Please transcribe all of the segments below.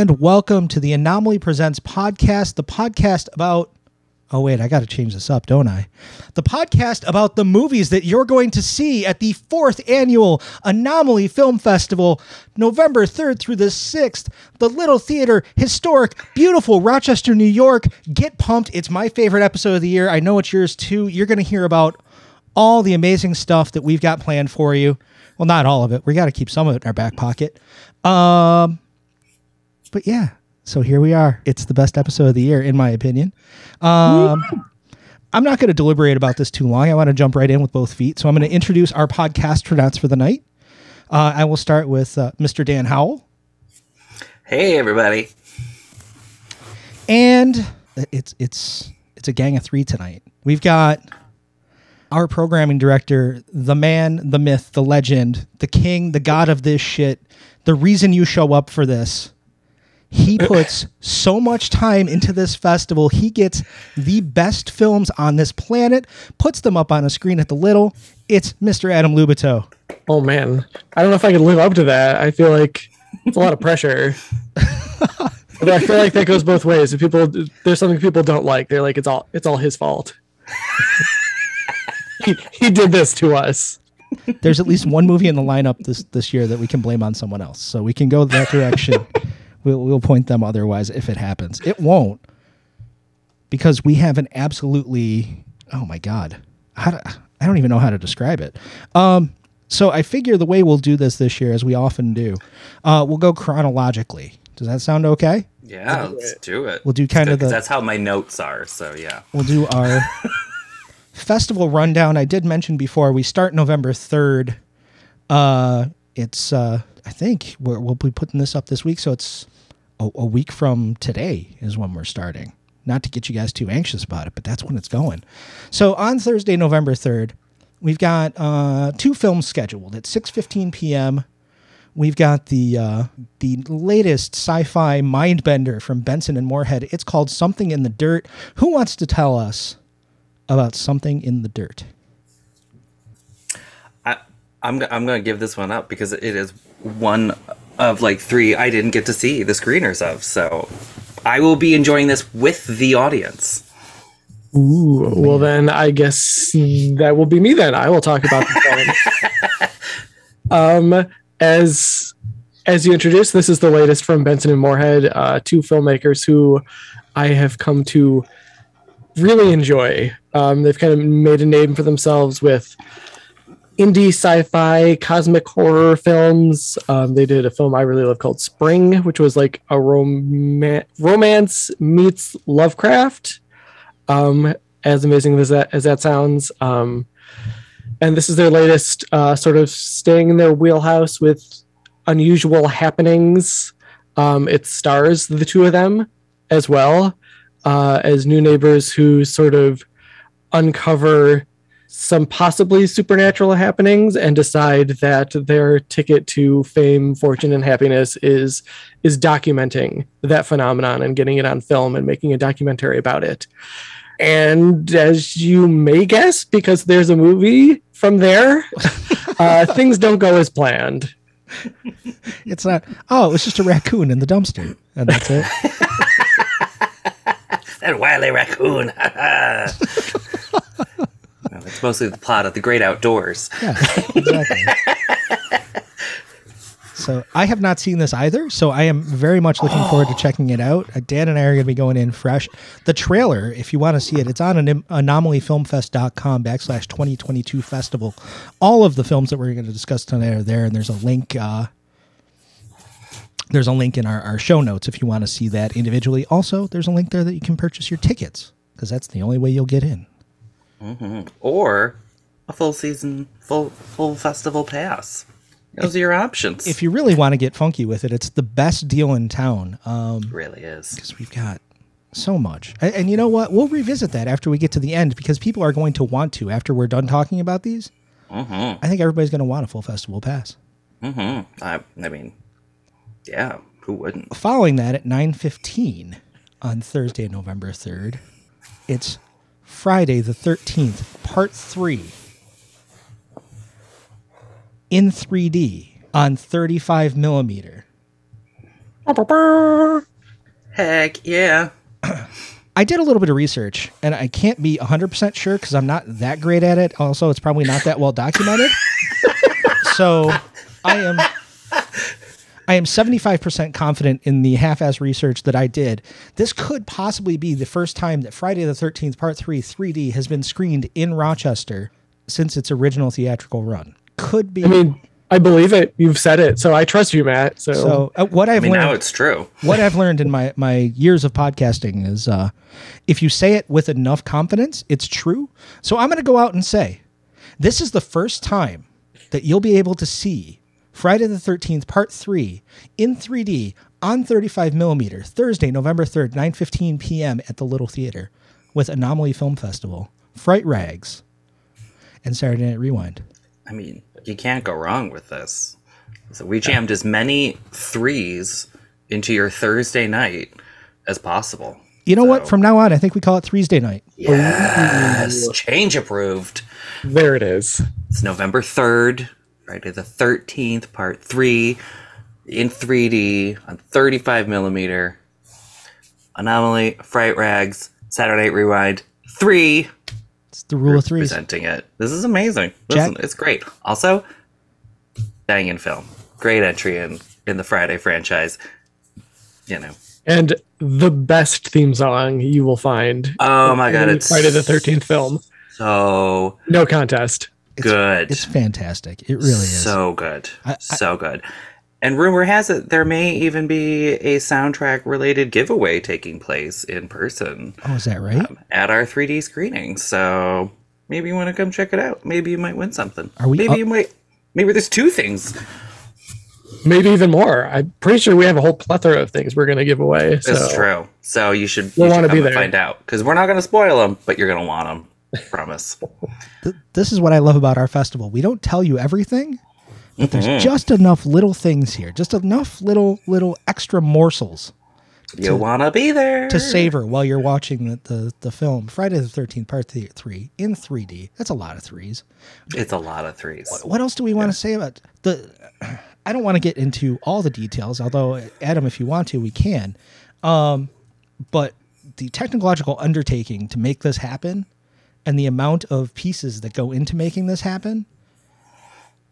And welcome to the Anomaly Presents podcast, the podcast about. Oh, wait, I got to change this up, don't I? The podcast about the movies that you're going to see at the fourth annual Anomaly Film Festival, November 3rd through the 6th. The Little Theatre, historic, beautiful Rochester, New York. Get pumped. It's my favorite episode of the year. I know it's yours too. You're going to hear about all the amazing stuff that we've got planned for you. Well, not all of it. We got to keep some of it in our back pocket. Um, but yeah, so here we are. It's the best episode of the year, in my opinion. Um, I'm not going to deliberate about this too long. I want to jump right in with both feet. So I'm going to introduce our podcastronauts for the night. Uh, I will start with uh, Mr. Dan Howell. Hey, everybody. And it's it's it's a gang of three tonight. We've got our programming director, the man, the myth, the legend, the king, the god of this shit, the reason you show up for this. He puts so much time into this festival. He gets the best films on this planet, puts them up on a screen at the little. It's Mr. Adam Lubitow. Oh man, I don't know if I can live up to that. I feel like it's a lot of pressure. but I feel like that goes both ways. If people, there's something people don't like, they're like, it's all, it's all his fault. he, he did this to us. There's at least one movie in the lineup this this year that we can blame on someone else. So we can go that direction. we'll, we'll point them otherwise if it happens. It won't because we have an absolutely oh my god how to, I don't even know how to describe it. Um, so I figure the way we'll do this this year, as we often do, uh, we'll go chronologically. Does that sound okay? Yeah, let's do it. We'll do kind of the. That's how my notes are. So yeah, We'll do our festival rundown. I did mention before we start November third. Uh, it's uh, I think we're, we'll be putting this up this week, so it's a, a week from today is when we're starting. Not to get you guys too anxious about it, but that's when it's going. So on Thursday, November third, we've got uh, two films scheduled at six fifteen p.m. We've got the uh, the latest sci-fi mind bender from Benson and Moorhead. It's called Something in the Dirt. Who wants to tell us about Something in the Dirt? I, I'm I'm gonna give this one up because it is one of like three I didn't get to see the screeners of. So I will be enjoying this with the audience. Ooh, well then I guess that will be me then. I will talk about the film. um, as as you introduced, this is the latest from Benson and Moorhead, uh, two filmmakers who I have come to really enjoy. Um, they've kind of made a name for themselves with indie sci-fi cosmic horror films. Um, they did a film i really love called spring which was like a rom- romance meets lovecraft. Um, as amazing as that as that sounds. Um, and this is their latest uh, sort of staying in their wheelhouse with unusual happenings. Um, it stars the two of them as well uh, as new neighbors who sort of uncover some possibly supernatural happenings and decide that their ticket to fame, fortune, and happiness is is documenting that phenomenon and getting it on film and making a documentary about it. And as you may guess, because there's a movie from there, uh, things don't go as planned. It's not. Oh, it was just a raccoon in the dumpster, and that's it. That wily raccoon. well, it's mostly the plot of the Great Outdoors. Yeah, exactly. so I have not seen this either, so I am very much looking forward to checking it out. Uh, Dan and I are going to be going in fresh. The trailer, if you want to see it, it's on anom- anomalyfilmfest.com backslash 2022 festival. All of the films that we're going to discuss tonight are there, and there's a link. Uh, there's a link in our, our show notes if you want to see that individually. Also, there's a link there that you can purchase your tickets because that's the only way you'll get in. Mm-hmm. Or a full season, full full festival pass. Those are your options. If you really want to get funky with it, it's the best deal in town. Um, it really is. because we've got so much. And, and you know what? We'll revisit that after we get to the end because people are going to want to after we're done talking about these. Mm-hmm. I think everybody's going to want a full festival pass. Mm-hmm. I, I mean, yeah, who wouldn't? Following that at 9:15 on Thursday, November 3rd, it's Friday the 13th, part 3 in 3D on 35 millimeter. Da-da-da. Heck yeah. I did a little bit of research, and I can't be 100% sure because I'm not that great at it. Also, it's probably not that well documented. so I am. I am 75% confident in the half-ass research that I did. This could possibly be the first time that Friday the 13th Part 3 3D has been screened in Rochester since its original theatrical run. Could be. I mean, I believe it. You've said it, so I trust you, Matt. So, so uh, what I've I mean, learned now it's true. what I've learned in my my years of podcasting is uh, if you say it with enough confidence, it's true. So I'm going to go out and say this is the first time that you'll be able to see Friday the 13th Part 3 in 3D on 35 millimeter Thursday, November 3rd, 9:15 p.m. at the Little Theatre with Anomaly Film Festival, Fright Rags, and Saturday Night Rewind. I mean, you can't go wrong with this. So we jammed as many threes into your Thursday night as possible. You know what? From now on, I think we call it Thursday night. Yes, change approved. there it is. It's November 3rd, Friday the 13th, part 3 in 3D on 35 millimeter. Anomaly, Fright Rags, Saturday Night Rewind 3 It's the rule of three. presenting it. This is amazing. Jack- Listen, it's great. Also, banging film. Great entry in in the Friday franchise. You know. And the best theme song you will find. Oh my god, in it's Friday the Thirteenth film. so No contest. Good. It's fantastic. It really is. So good. I- I- so good. And rumor has it there may even be a soundtrack related giveaway taking place in person oh, is that right? Um, at our 3D screening. So maybe you want to come check it out. Maybe you might win something. Are we maybe up- you might maybe there's two things. Maybe even more. I'm pretty sure we have a whole plethora of things we're going to give away. That's so. true. So you should, You'll you should wanna be and there. find out because we're not going to spoil them, but you're going to want them. Promise. This is what I love about our festival. We don't tell you everything, but Mm-hmm. there's just enough little things here, just enough little little extra morsels you want to be there to savor while you're watching the, the, the film Friday the 13th Part 3 in 3D. That's a lot of threes. It's a lot of threes. What else do we want to say about the I don't want to get into all the details, although Adam if you want to, we can. Um but the technological undertaking to make this happen and the amount of pieces that go into making this happen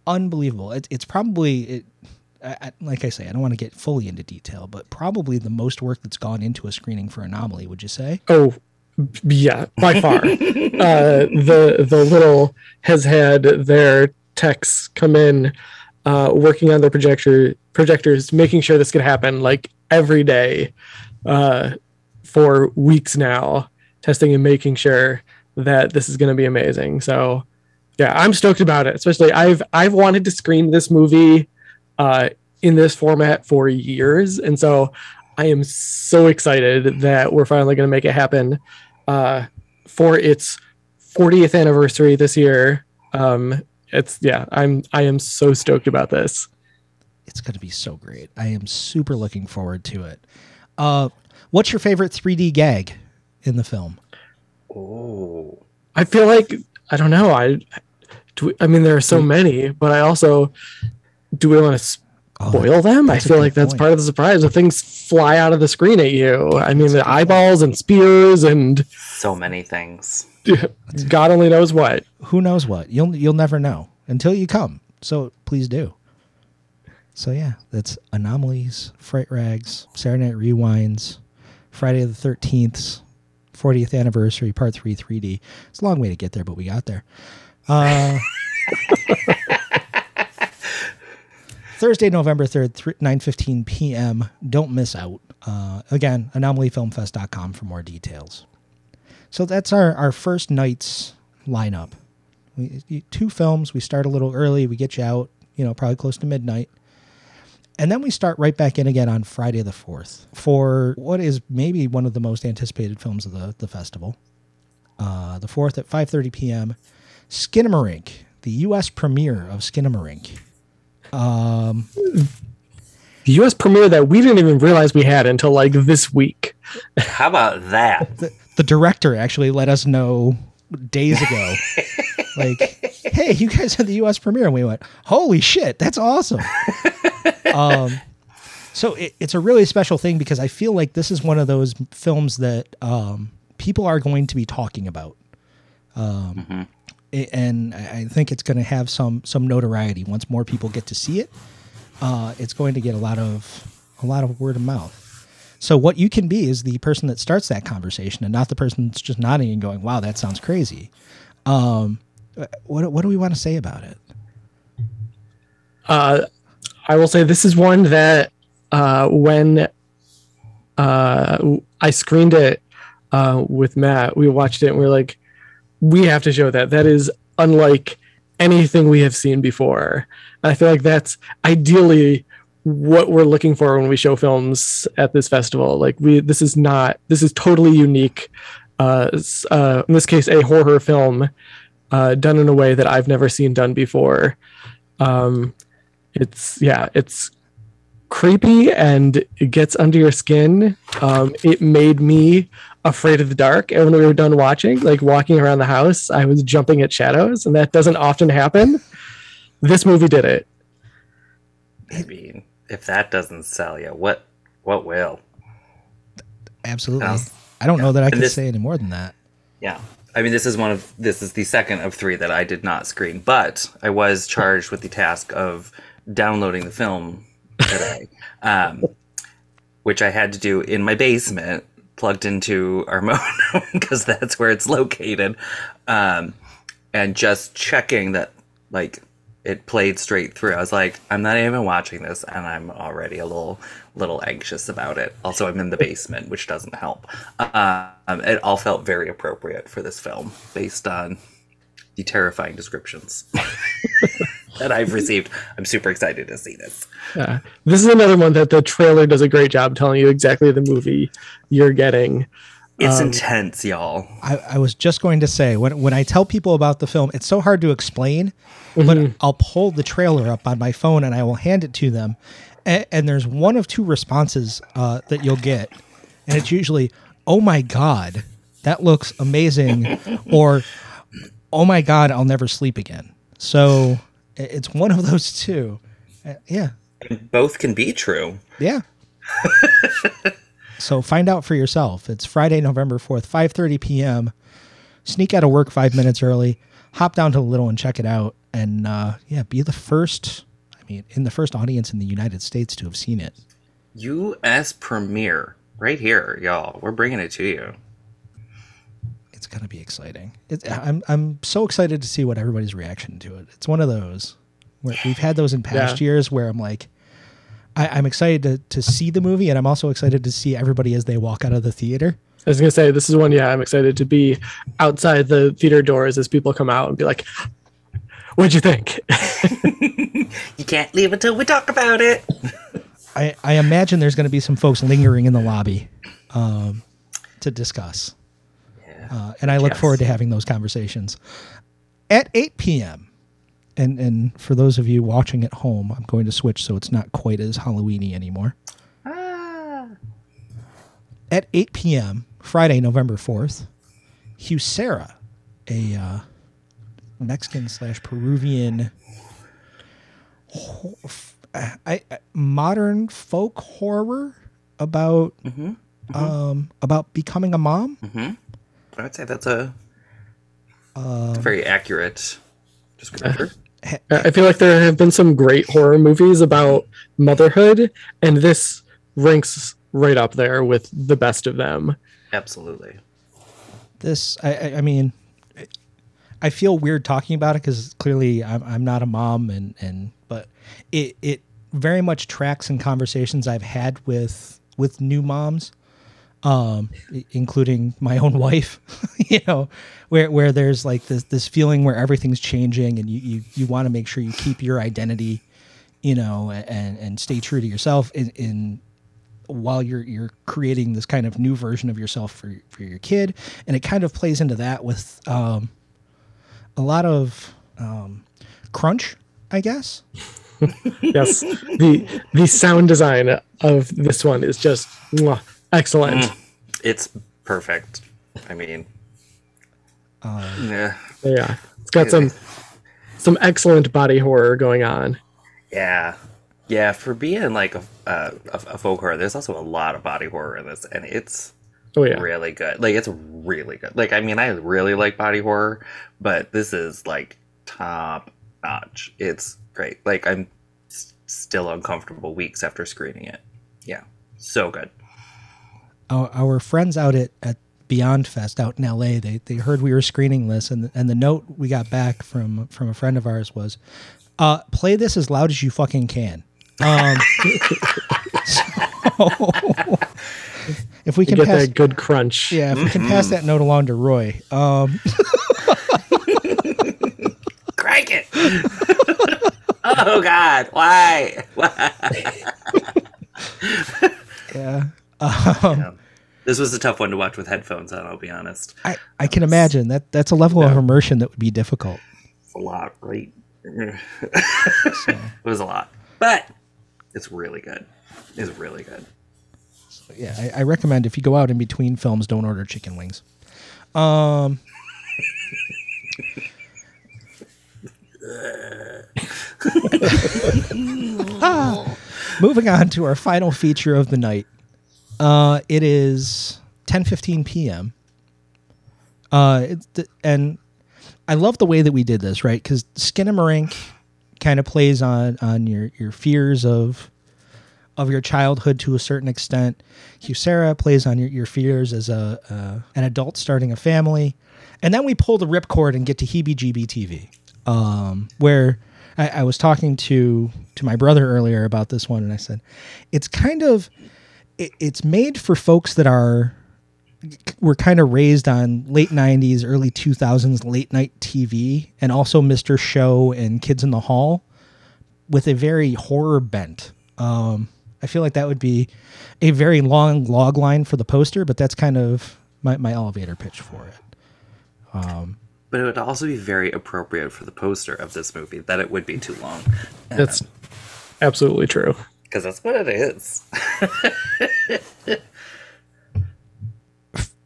unbelievable it, it's probably it, I, I- like i say i don't want to get fully into detail but probably the most work that's gone into a screening for anomaly would you say Oh, yeah, by far. uh, the the little has had their techs come in, uh, working on their projector projectors, making sure this could happen like every day, uh, for weeks now, testing and making sure that this is going to be amazing. So, yeah, I'm stoked about it. Especially, I've I've wanted to screen this movie, uh, in this format for years, and so I am so excited that we're finally going to make it happen uh, for its 40th anniversary this year. Um, it's yeah, I'm I am so stoked about this. it's going to be so great i am super looking forward to it uh what's your favorite 3d gag in the film Oh. I feel like I don't know. I do. we- I mean, there are so hmm. many, but I also do we want to Oh, spoil them? I feel like that's point. part of the surprise. The things fly out of the screen at you. I mean, the eyeballs and spears and So many things. God only knows what. who knows what you'll you'll never know until you come so please do so yeah that's anomalies fright rags saturday night rewinds friday the 13th 40th anniversary part 3 3d it's a long way to get there but we got there uh thursday november 3rd 3, 9.15 p.m don't miss out uh, again anomalyfilmfest.com for more details so that's our, our first night's lineup. We, two films. We start a little early. We get you out, you know, probably close to midnight. And then we start right back in again on Friday the 4th for what is maybe one of the most anticipated films of the, the festival. Uh, the 4th at 5.30 p.m. Skinamarink, the U.S. premiere of Skinamarink. The U.S. premiere that we didn't even realize we had until like this week. How about that? the, the director actually let us know days ago like hey you guys had the us premiere and we went holy shit that's awesome um So it, it's a really special thing because I feel like this is one of those films that um, people are going to be talking about, um, a- and I I think it's going to have some some notoriety once more people get to see it. Uh, it's going to get a lot of a lot of word of mouth. So what you can be is the person that starts that conversation, and not the person that's just nodding and going, "Wow, that sounds crazy." Um, what what do we want to say about it? Uh, I will say this is one that uh, when uh, I screened it uh, with Matt, we watched it and we are like, we have to show that. That is unlike anything we have seen before. And I feel like that's ideally what we're looking for when we show films at this festival. Like we, this is not, this is totally unique. Uh, uh, in this case, a horror film uh, done in a way that I've never seen done before. Um, it's yeah it's creepy and it gets under your skin um it made me afraid of the dark and when we were done watching like walking around the house i was jumping at shadows and that doesn't often happen this movie did it I mean, if that doesn't sell you, what what will? Absolutely. Yeah. I don't know that I can this- say any more than that. Yeah. I mean, this is one of this is the second of three that I did not screen, but I was charged with the task of downloading the film today, um, which I had to do in my basement, plugged into our modem because that's where it's located, um, and just checking that like it played straight through. I was like, I'm not even watching this, and I'm already a little little anxious about it. Also, I'm in the basement, which doesn't help. Um, it all felt very appropriate for this film, based on the terrifying descriptions that I've received. I'm super excited to see this. yeah this is another one that the trailer does a great job telling you exactly the movie you're getting It's Um, intense, y'all. I, I was just going to say when when I tell people about the film, it's so hard to explain, but I'll pull the trailer up on my phone and I will hand it to them, and, and there's one of two responses uh, that you'll get, and it's usually, "Oh my god, that looks amazing," or "Oh my god, I'll never sleep again." So it's one of those two. Uh, yeah, Both can be true. yeah. so find out for yourself. It's Friday, November 4th, 5:30 p.m. Sneak out of work 5 minutes early, hop down to the little and check it out and uh yeah, be the first I mean, in the first audience in the United States to have seen it. U.S. premiere right here, y'all. We're bringing it to you. It's going to be exciting. It, I'm I'm so excited to see what everybody's reaction to it. It's one of those where we've had those in past Yeah. years where I'm like I, I'm excited to, to see the movie, and I'm also excited to see everybody as they walk out of the theater. i was gonna say this is one yeah i'm excited to be outside the theater doors as people come out and be like what'd you think You can't leave until we talk about it. I, I imagine there's going to be some folks lingering in the lobby um, to discuss. Uh, and I look Yes. forward to having those conversations. At 8 p.m., and, and for those of you watching at home, I'm going to switch so it's not quite as Halloweeny anymore. Ah. At 8 p.m., Friday, November 4th, Huesera, a uh, Mexican slash Peruvian I, I modern folk horror about um about becoming a mom. I would say that's a, that's a very accurate descriptor. I feel like there have been some great horror movies about motherhood, and this ranks right up there with the best of them. Absolutely. This I I, I mean I feel weird talking about it because clearly I'm, I'm not a mom and and but it it very much tracks in conversations I've had with with new moms um including my own wife you know where where there's like this this feeling where everything's changing and you you, you want to make sure you keep your identity you know and and stay true to yourself in in while you're you're creating this kind of new version of yourself for for your kid. And it kind of plays into that with um a lot of um crunch i guess. Yes, the the sound design of this one is just mwah, excellent. It's perfect. I mean, yeah, Yeah, it's got some some excellent body horror going on. yeah. Yeah, for being like a, uh, a, a folk horror, there's also a lot of body horror in this, and it's Oh yeah. really good. Like it's really good. Like I mean, I really like body horror, but this is like top notch. It's great. Like I'm s- still uncomfortable weeks after screening it. Yeah, so good. Our, our friends out at, at Beyond Fest out in LA, they, they heard we were screening this, and and the note we got back from from a friend of ours was, uh, "Play this as loud as you fucking can." Um, so if we You can get pass, that good crunch. yeah, if we can pass that note along to Roy, um, Crank it. oh God, why? Why? yeah, Yeah. This was a tough one to watch with headphones on. I'll be honest. I, I can imagine that that's a level of immersion that would be difficult. It's a lot, right? it was a lot, but it's really good. It's really good. yeah, I, I recommend if you go out in between films, don't order chicken wings. Um, Ah, moving on to our final feature of the night. Uh, it is 10:15 p.m. Uh, the, and I love the way that we did this, right? Because Skinamarink kind of plays on on your your fears of of your childhood to a certain extent. Huesera plays on your, your fears as a uh, an adult starting a family, and then we pull the ripcord and get to Heebie Jeebie TV, um, where I, I was talking to to my brother earlier about this one, and I said it's kind of it, it's made for folks that are were kind of raised on late 90s early 2000s late night tv and also mr show and kids in the hall with a very horror bent um, i feel like that would be a very long log line for the poster but that's kind of my, my elevator pitch for it But it would also be very appropriate for the poster of this movie that it would be too long. That's absolutely true. Because that's what it is.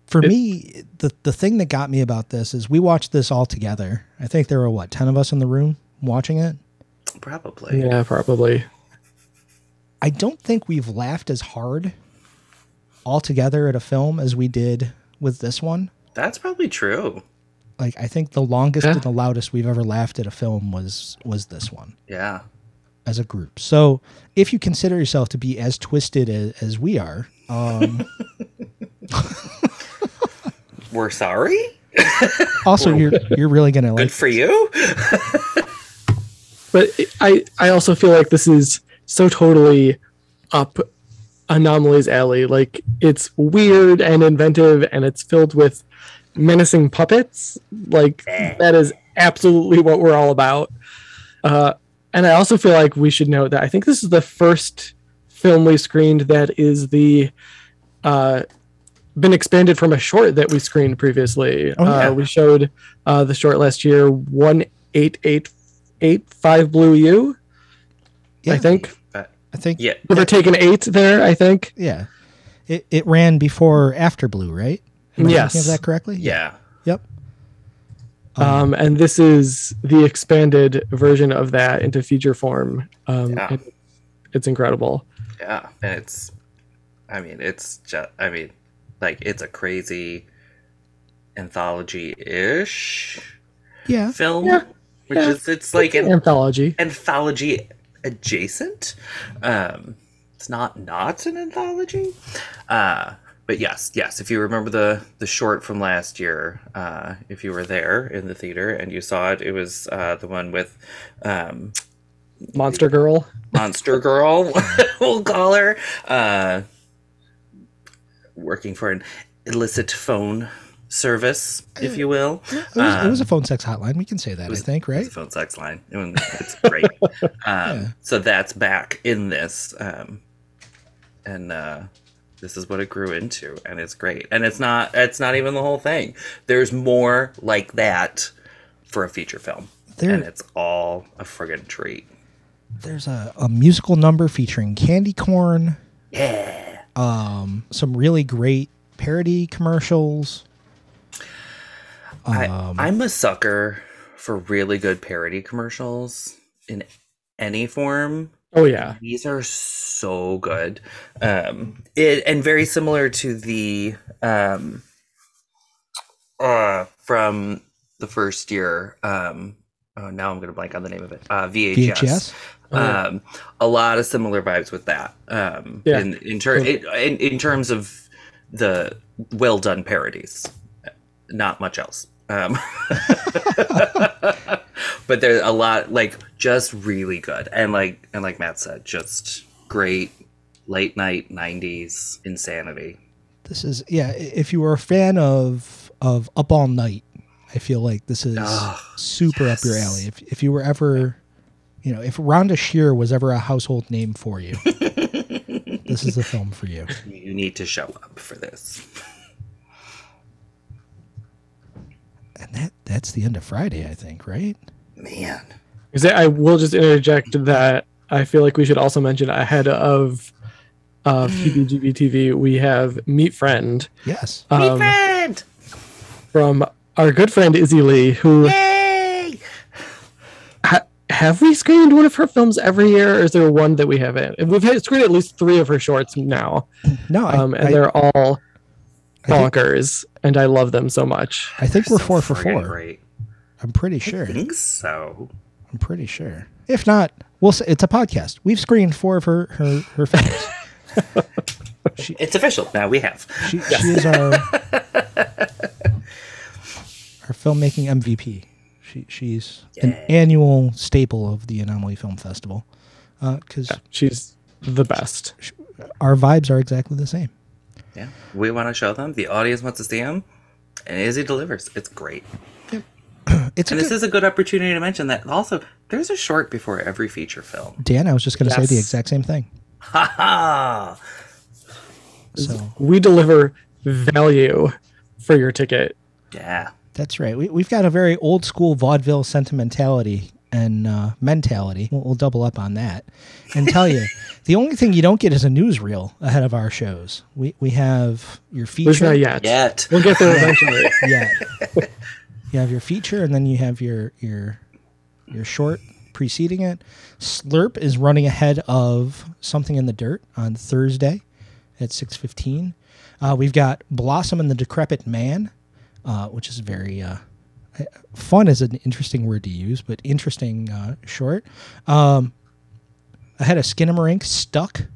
for me the, the thing that got me about this is we watched this all together i think there were what 10 of us in the room watching it Probably. Yeah, probably. I don't think we've laughed as hard all together at a film as we did with this one. That's probably true. Like I think the longest Yeah. and the loudest we've ever laughed at a film was was this one Yeah. As a group. So if you consider yourself to be as twisted as, as we are, um, We're sorry? also you're you're really gonna Good like for you? But I I also feel like this is so totally up Anomaly's alley. Like it's weird and inventive and it's filled with menacing puppets. Like that is absolutely what we're all about. Uh, and I also feel like we should note that I think this is the first film we screened that is the uh, been expanded from a short that we screened previously. Oh, yeah. uh, we showed uh, the short last year, one eight eight eight five blue U. Yeah. I think But I think yeah. give or take an eight there. I think yeah. It it ran before After Blue, right? Am I Yes. thinking of that correctly? Yeah. Yep. Um, and this is the expanded version of that into feature form. Um, Yeah. and it's incredible. Yeah. And it's, I mean, it's just, I mean, like, it's a crazy anthology ish Yeah. film. Yeah. Which Yeah. is, it's like an Anthology. anthology adjacent. Um, it's not not an anthology. Uh, but yes, yes. If you remember the the short from last year, uh, if you were there in the theater and you saw it, it was uh, the one with um, Monster Girl. Monster Girl, we'll call her, uh, working for an illicit phone service, if you will. It was, it was a phone sex hotline. We can say that, I think, right? Phone sex line. It's great. um, So that's back in this, um, and uh, this is what it grew into, and it's great. And it's not. It's not even the whole thing. There's more like that for a feature film, There- and it's all a friggin' treat. There's a, a musical number featuring candy corn. Yeah. um, some really great parody commercials. I, Um, I'm a sucker for really good parody commercials in any form. Oh yeah. These are so good. Um, it and very similar to the um, uh, from the first year. Um, oh, now I'm gonna blank on the name of it. Uh, VHS. VHS. Um, a lot of similar vibes with that. Um, Yeah. in in, ter- in in in terms of the well done parodies, not much else. Um, but there's a lot like just really good and like and like Matt said, just great late night '90s insanity. This is yeah. If you were a fan of of Up All Night, I feel like this is Ah, super up your alley. If if you were ever, you know, if Rhonda Shear was ever a household name for you, this is the film for you. You need to show up for this. And that that's the end of Friday, I think, right? Man, Is that- I will just interject that I feel like we should also mention ahead of uh, PBGB TV, we have Meat Friend Yes. um, friend, from our good friend Izzy Lee, who yay! ha- have we screened one of her films every year, or is there one that we haven't? We've had screened at least three of her shorts now, No, I, um, and I, they're all I think, bonkers, and I love them so much. I think we're So four for four. Great. I'm pretty sure. I sure. think so. I'm pretty sure. If not, we'll say it's a podcast. We've screened four of her her her films. It's official now. We have. She, she is our our filmmaking MVP. She she's an annual staple of the Anomaly Film Festival uh, because She's the best. our vibes are exactly the same. Yeah, we want to show them. The audience wants to see them, and Izzy delivers. It's great. It's a And this good, is a good opportunity to mention that also there's a short before every feature film. Dan. I was just going to say the exact same thing. Ha ha! So We deliver value for your ticket. Yeah. that's right. We, we've got a very old school vaudeville sentimentality and uh, mentality. We'll, we'll double up on that and tell you the only thing you don't get is a newsreel ahead of our shows. We we have your There's feature. not yet. Yet. We'll get there eventually. yeah. You have your feature and then you have your your your short preceding it. Slurp is running ahead of Something in the Dirt on Thursday at 6:15. Uh, we've got Blossom and the Decrepit Man, uh, which is very uh, fun is an interesting word to use, but interesting uh, short. Um, ahead of Skinamarink, Stuck,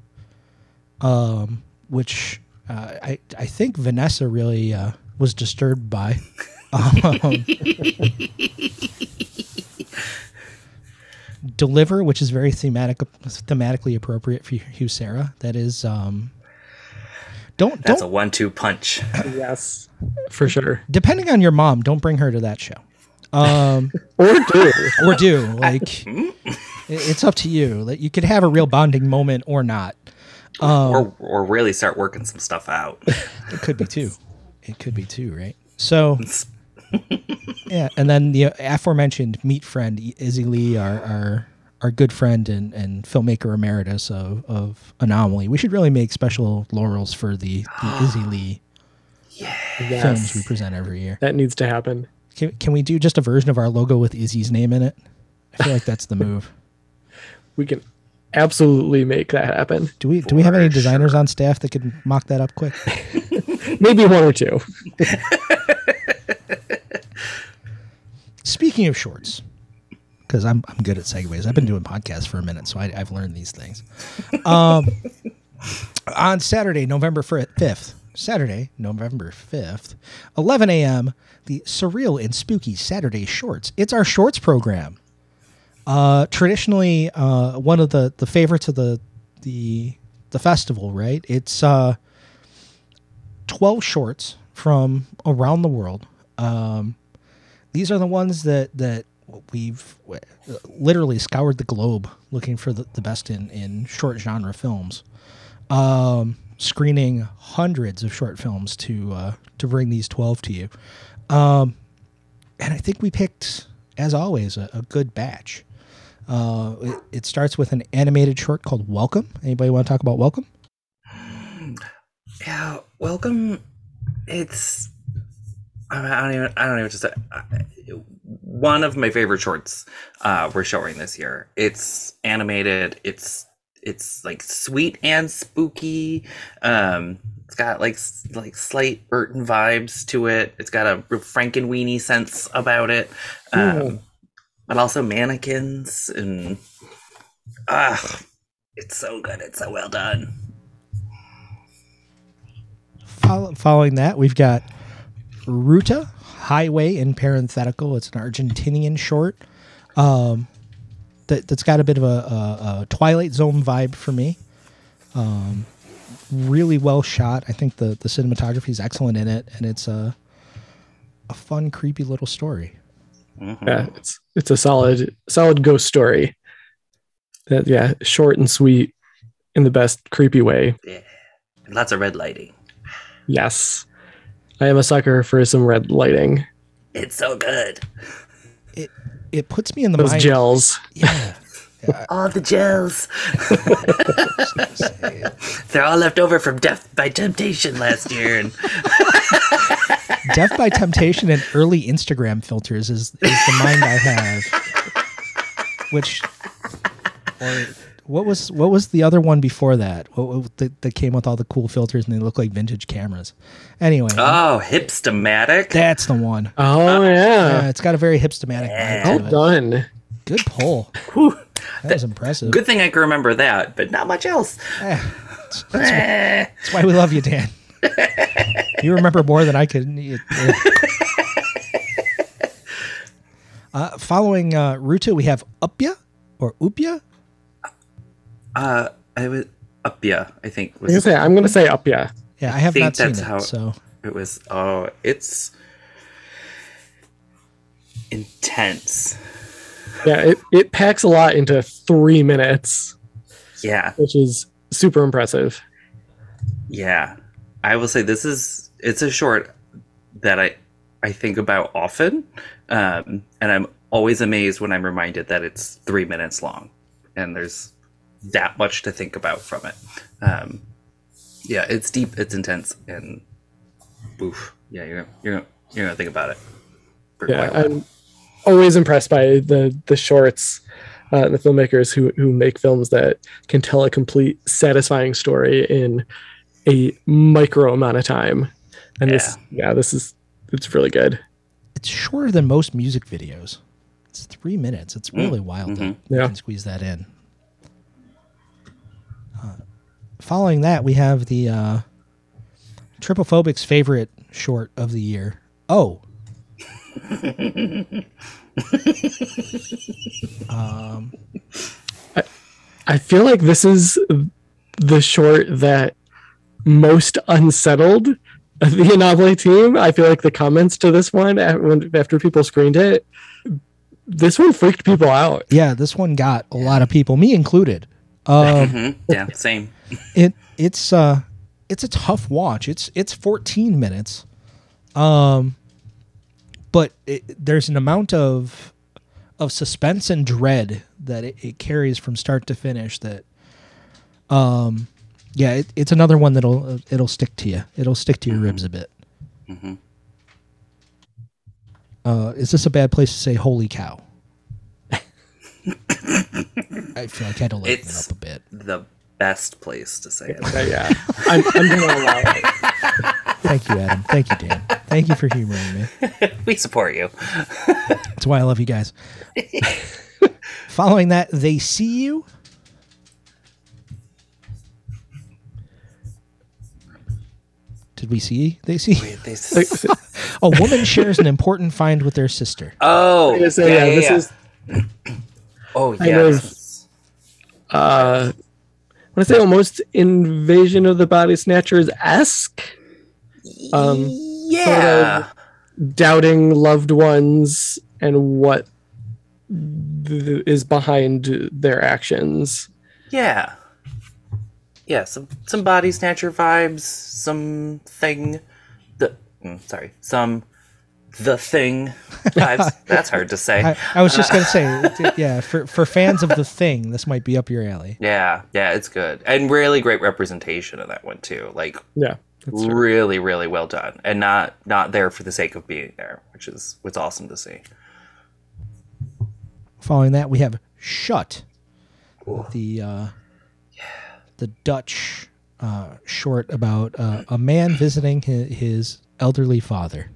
um, which uh, I I think Vanessa really uh, was disturbed by. Um, Deliver, which is very thematic, thematically appropriate for Huesera. That is, um, don't That's a don't one-two punch. yes, for sure. depending on your mom, don't bring her to that show. Um, Or do. or do like it's up to you. Like you could have a real bonding moment or not. Um, or or really start working some stuff out. It could be two. It could be two, right? So, yeah, and then the aforementioned meat friend Izzy Lee, our our, our good friend and, and filmmaker emeritus of, of Anomaly. We should really make special laurels for the, the Izzy Lee films we present every year. That needs to happen. Can, can we do just a version of our logo with Izzy's name in it? I feel like that's the move. We can absolutely make that happen. Do we do we have any designers on staff that could mock that up quick? Maybe one or two. Speaking of shorts, because I'm I'm good at segues. I've been doing podcasts for a minute, so I, I've learned these things. Um, on Saturday, November fifth, Saturday, November fifth, 11 a.m. The surreal and spooky Saturday shorts. It's our shorts program. Uh, traditionally, uh, one of the the favorites of the the the festival. Right? It's uh, 12 shorts from around the world. Um, these are the ones that that we've uh, literally scoured the globe looking for the, the best in in short genre films. Um screening hundreds of short films to uh to bring these 12 to you. Um and i think we picked as always a, a good batch. Uh it, it starts with an animated short called welcome. Anybody want to talk about welcome? Yeah, welcome. It's I, don't even I don't even just say one of my favorite shorts uh, we're showing this year. It's animated. It's it's like sweet and spooky. Um, it's got like like slight Burton vibes to it. It's got a Frankenweenie sense about it, um, but also mannequins and ah, it's so good. It's so well done. Following that, we've got Ruta Highway in parenthetical. It's an Argentinian short um, that, that's got a bit of a, a, a Twilight Zone vibe for me. Um, really well shot. I think the, the cinematography is excellent in it, and it's a, a fun, creepy little story. Mhm. Yeah, it's it's a solid solid ghost story. That yeah, short and sweet in the best creepy way. Yeah, and lots of red lighting. Yes. I am a sucker for some red lighting. It's so good. It it puts me in the Those mind. gels. Yeah. All the gels. They're all left over from Death by Temptation last year, and Death by Temptation and early Instagram filters is, is the mind I have. Which, or what was what was the other one before that? What, what that, that came with all the cool filters and they look like vintage cameras. Anyway, oh, Hipstamatic. that's the one. Oh Yeah, yeah. it's got a very Hipstamatic vibe Well done. Good pull. Whew. That was impressive. Good thing I can remember that, but not much else. Eh, that's, that's why, that's why we love you, Dan. you remember more than I could. you- yeah. Uh, following uh, Ruta, we have Upya or Upya. Uh, I was up, yeah. I think I'm gonna say I'm gonna say up yeah. Yeah, I have think not seen that's it. how- So it was. Oh, it's intense. Yeah, it, it packs a lot into three minutes, Yeah, which is super impressive. yeah. I will say this is it's a short that I I think about often, um, and I'm always amazed when I'm reminded that it's three minutes long, and there's that much to think about from it. Um, yeah, it's deep, it's intense, and oof, yeah, you're gonna, you're gonna, you're gonna think about it. For Yeah, quite a while. I'm always impressed by the the shorts, uh, the filmmakers who who make films that can tell a complete satisfying story in a micro amount of time. And this, yeah, this is it's really good. it's shorter than most music videos. It's three minutes. It's really wild mhm. that you Yeah. can squeeze that in. Following that, we have the uh, Trypophobic's favorite short of the year. Oh. um, I I feel like this is the short that most unsettled the Anomaly team. I feel like the comments to this one after people screened it, this one freaked people out. yeah, this one got a lot of people, me included. Um, Mhm. Yeah, same. It it's uh it's a tough watch. It's it's 14 minutes. Um but it, there's an amount of of suspense and dread that it, it carries from start to finish that um yeah, it, it's another one that'll it'll stick to you. It'll stick to your ribs a bit. Mhm. Uh, is this a bad place to say "holy cow"? I feel like I had to lighten it up a bit. The best place to say it. Yeah, I'm, I'm gonna allow it. Thank you, Adam. Thank you, Dan. Thank you for humoring me. we support you. That's why I love you guys. Following that, they see you. Did we see they see? They s- A woman shares an important find with their sister. oh, I'm say, yeah, yeah, yeah, this yeah. is oh kind yes. uh, I want to say almost Invasion of the Body Snatchers esque. Um, yeah. doubting loved ones and what th- is behind their actions. Yeah. Yeah, some some body snatcher vibes, some thing the mm, sorry, some the thing. That's hard to say. I, I was just gonna say, yeah, for for fans of the thing, this might be up your alley. yeah, yeah, it's good. And really great representation of that one too. Like Yeah, that's true. really, really well done. And not not there for the sake of being there, which is what's awesome to see. following that, we have Shut, the uh, the Dutch uh, short about uh, a man visiting his, his elderly father.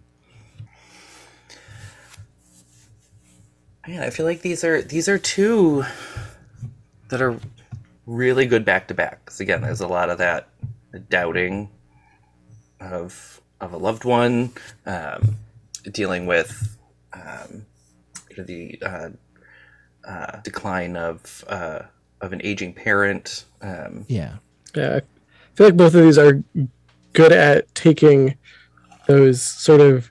Man, I feel like these are these are two that are really good back to back. Because again, there's a lot of that doubting of of a loved one, um, dealing with um, the uh, uh, decline of uh, of an aging parent. Um, Yeah. Yeah, I feel like both of these are good at taking those sort of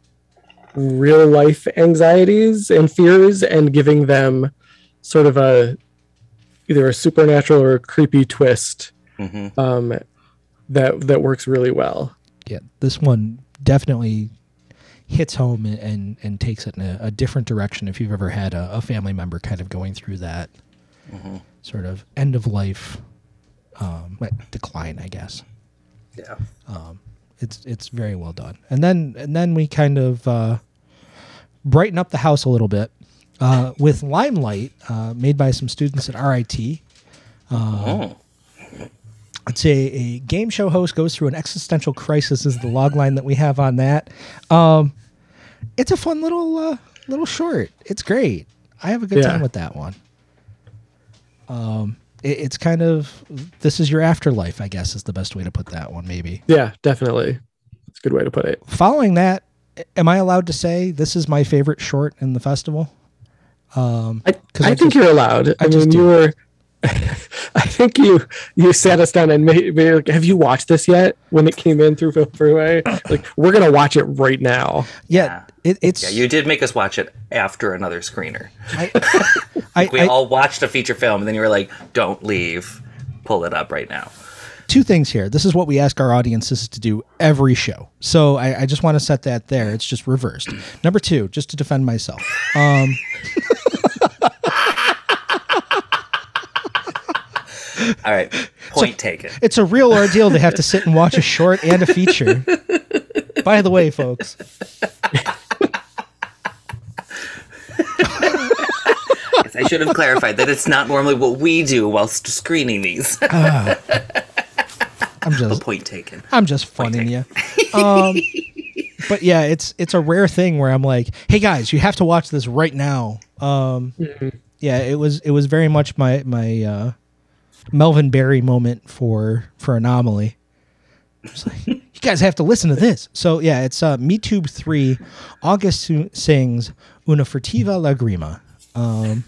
real life anxieties and fears and giving them sort of a either a supernatural or a creepy twist mhm. um, that that works really well. Yeah. This one definitely hits home and, and, and takes it in a, a different direction if you've ever had a, a family member kind of going through that sort of end of life um, decline, I guess. Yeah. It's it's very well done. And then and then we kind of uh, brighten up the house a little bit uh, with Limelight, uh, made by some students at RIT. Oh. It's a, a game show host goes through an existential crisis. Is the log line that we have on that? Um, it's a fun little uh, little short. It's great. I have a good Yeah. time with that one. Um, it, it's kind of this is your afterlife, I guess, is the best way to put that one. Maybe. Yeah, definitely. It's a good way to put it. following that, am I allowed to say this is my favorite short in the festival? Um, I, I, I think just- you're allowed. I, I mean, you were. I think you you sat us down and made, made like, have you watched this yet? When it came in through FilmFreeway, like we're gonna watch it right now. yeah, Yeah. It, it's Yeah, you did make us watch it after another screener. I, I, We I- all watched a feature film, and then you were like, "Don't leave. Pull it up right now." two things here. This is what we ask our audiences to do every show. So I, I just want to set that there. It's just reversed. Number two, just to defend myself. Um, All right, point taken. it's a real ordeal to have to sit and watch a short and a feature. By the way, folks, Yes, I should have clarified that it's not normally what we do whilst screening these. I'm just point taken. I'm just funning you. Um, but yeah, it's it's a rare thing where I'm like, hey guys, you have to watch this right now. Um, yeah, it was it was very much my my uh, Marvin Berry moment for for Anomaly. Like you guys have to listen to this. So yeah, it's uh, MeTube three. August sings Una furtiva lagrima. Um,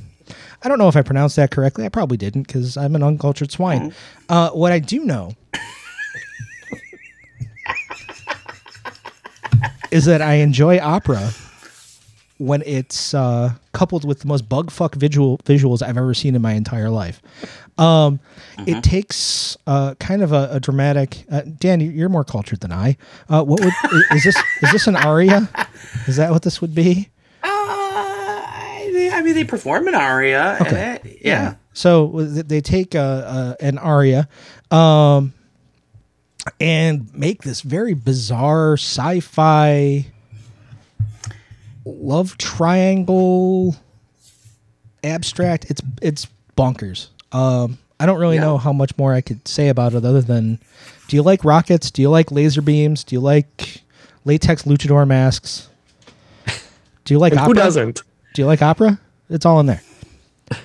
I don't know if I pronounced that correctly. I probably didn't because I'm an uncultured swine. Uh, what I do know is that I enjoy opera when it's uh, coupled with the most bugfuck visual visuals I've ever seen in my entire life. Um, It takes uh, kind of a, a dramatic. Uh, Dan, you- you're more cultured than I. Uh, what would is this? Is this an aria? Is that what this would be? Uh, I mean, they perform an aria. it. Yeah. So they take an aria, um, and make this very bizarre sci-fi love triangle abstract. It's it's bonkers. Um, I don't really Yeah. know how much more I could say about it other than, do you like rockets? Do you like laser beams? Do you like latex luchador masks? Do you like opera? who doesn't? Do you like opera? It's all in there.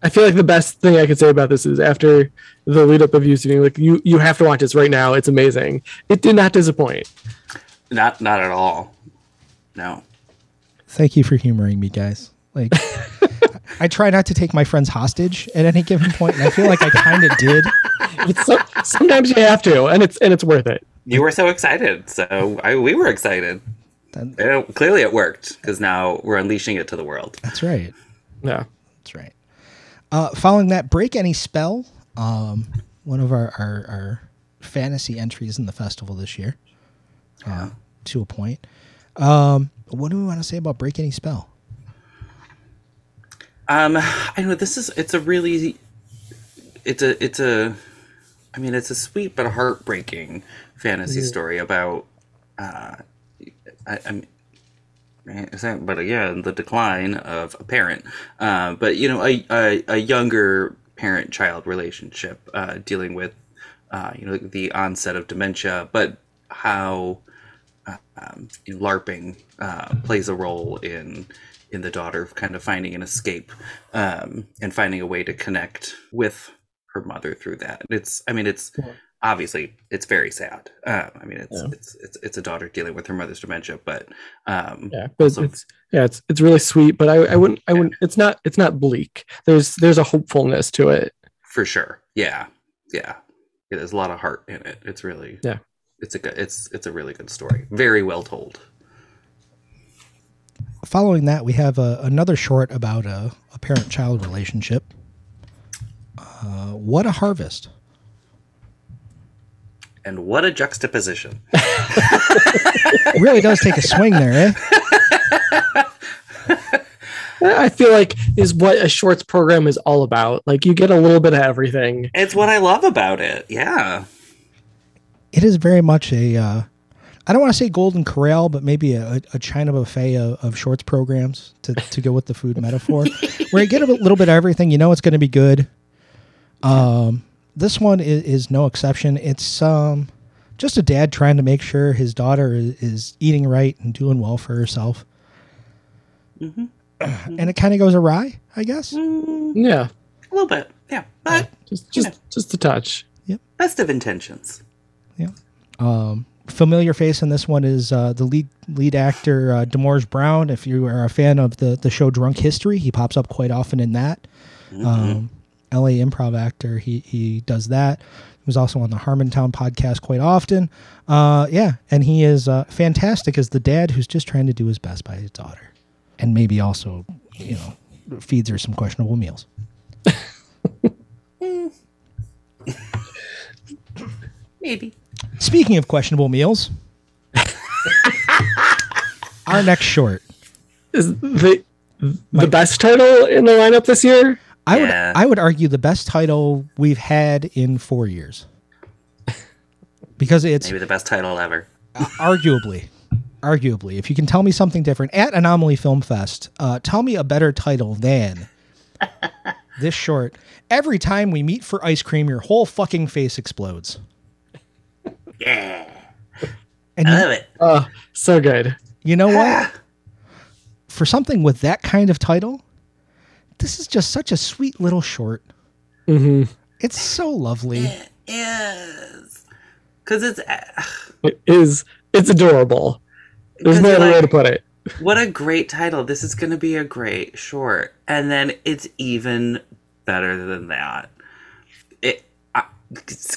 I feel like the best thing I could say about this is after the lead up of you being like you you have to watch this right now. It's amazing. It did not disappoint. Not not at all. No. Thank you for humoring me, guys. Like, I try not to take my friends hostage at any given point, and I feel like I kind of did. It's so, sometimes you have to, and it's and it's worth it. You were so excited, so I, we were excited. Then- It- clearly, it worked because now we're unleashing it to the world. That's right. Yeah. That's right. Uh, following that, break any spell. Um, one of our, our our fantasy entries in the festival this year. Uh, to a point. Um, what do we want to say about break any spell? Um, I know this is it's a really it's a it's a I mean it's a sweet but heartbreaking fantasy story about uh I, I'm right? But again, the decline of a parent. Uh, but you know, a a, a younger parent-child relationship uh, dealing with uh, you know the onset of dementia, but how um, LARPing uh, plays a role in in the daughter kind of finding an escape um, and finding a way to connect with her mother through that. It's, I mean, it's obviously it's very sad. Uh, I mean, it's, Yeah. it's it's it's a daughter dealing with her mother's dementia, but um, Yeah, but Also- it's yeah, it's it's really sweet. But I, I wouldn't I wouldn't. It's not it's not bleak. There's there's a hopefulness to it. for sure, yeah, yeah, yeah. There's a lot of heart in it. It's really Yeah. It's a good. It's it's a really good story. Very well told. Following that, we have a, another short about a, a parent child relationship. Uh, what a harvest. And what a juxtaposition. It really does take a swing there, eh? I feel like is what a shorts program is all about. Like you get a little bit of everything. It's what I love about it. Yeah. It is very much a, uh, I don't want to say Golden Corral, but maybe a, a China buffet of, of shorts programs to, to go with the food metaphor, where you get a little bit of everything. You know it's going to be good. Um, this one is, is no exception. It's um, just a dad trying to make sure his daughter is, is eating right and doing well for herself. And it kind of goes awry, I guess. Yeah, A little bit. Yeah. But just just just a touch. Yep. best of intentions. Yeah. Um, familiar face in this one is uh, the lead lead actor uh, Demorge Brown. If you are a fan of the the show Drunk History, he pops up quite often in that. Um, L.A. improv actor. He he does that. He was also on the Harmontown podcast quite often. Uh, yeah, and he is uh, fantastic as the dad who's just trying to do his best by his daughter, and maybe also you know feeds her some questionable meals. Maybe. Speaking of questionable meals, our next short. Is the the best title in the lineup this year? I Yeah. would I would argue the best title we've had in four years. Because it's Maybe the best title ever. arguably, arguably, if you can tell me something different at Anomaly Film Fest, uh, tell me a better title than this short. Every time we meet for ice cream, your whole fucking face explodes. Yeah. And I you, love it. Oh, so good. you know what? For something with that kind of title, this is just such a sweet little short. hmm It's so lovely. Yes. Because it's uh, It is. It's adorable. There's no you're other way to put it. what a great title. This is going to be a great short. And then it's even better than that. It uh, it's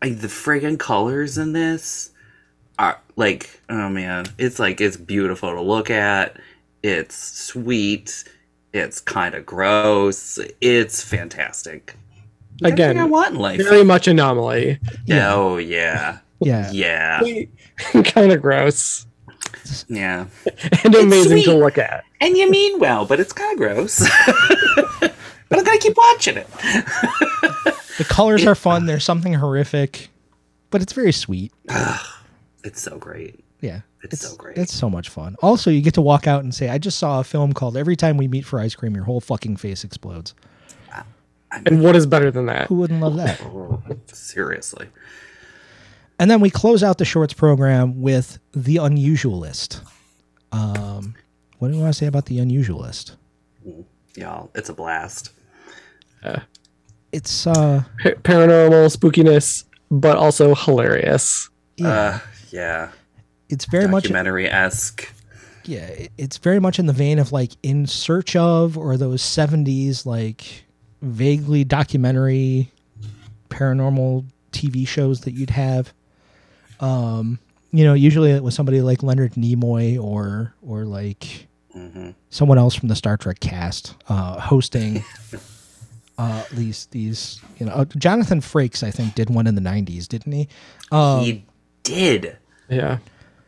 got like, the friggin' colors in this are like oh man, it's like it's beautiful to look at. It's sweet. It's kind of gross. It's fantastic. Again, I want in life. Very much anomaly. Yeah. Oh yeah, Yeah. yeah, kind of gross yeah. and amazing to look at. And you mean well, but it's kind of gross. but I'm gonna keep watching it. The colors are fun. There's something horrific, but it's very sweet. It's so great. Yeah. It's so great. It's so much fun. Also, you get to walk out and say, I just saw a film called Every Time We Meet for Ice Cream, Your Whole Fucking Face Explodes. And what is better than that? Who wouldn't love that? Seriously. And then we close out the shorts program with The Unusualist. Um, what do you want to say about The Unusualist? Y'all, it's a blast. It's, uh, Pa- Paranormal spookiness, but also hilarious. yeah, Uh, yeah. it's very much, Documentary esque. yeah, it- it's very much in the vein of like In Search of or those 70s, like vaguely documentary paranormal TV shows that you'd have. Um, you know, usually it was somebody like Leonard Nimoy or or like hmm someone else from the Star Trek cast uh, hosting uh, these these you know uh, Jonathan Frakes I think did one in the '90s, didn't he? Um, he did. Yeah.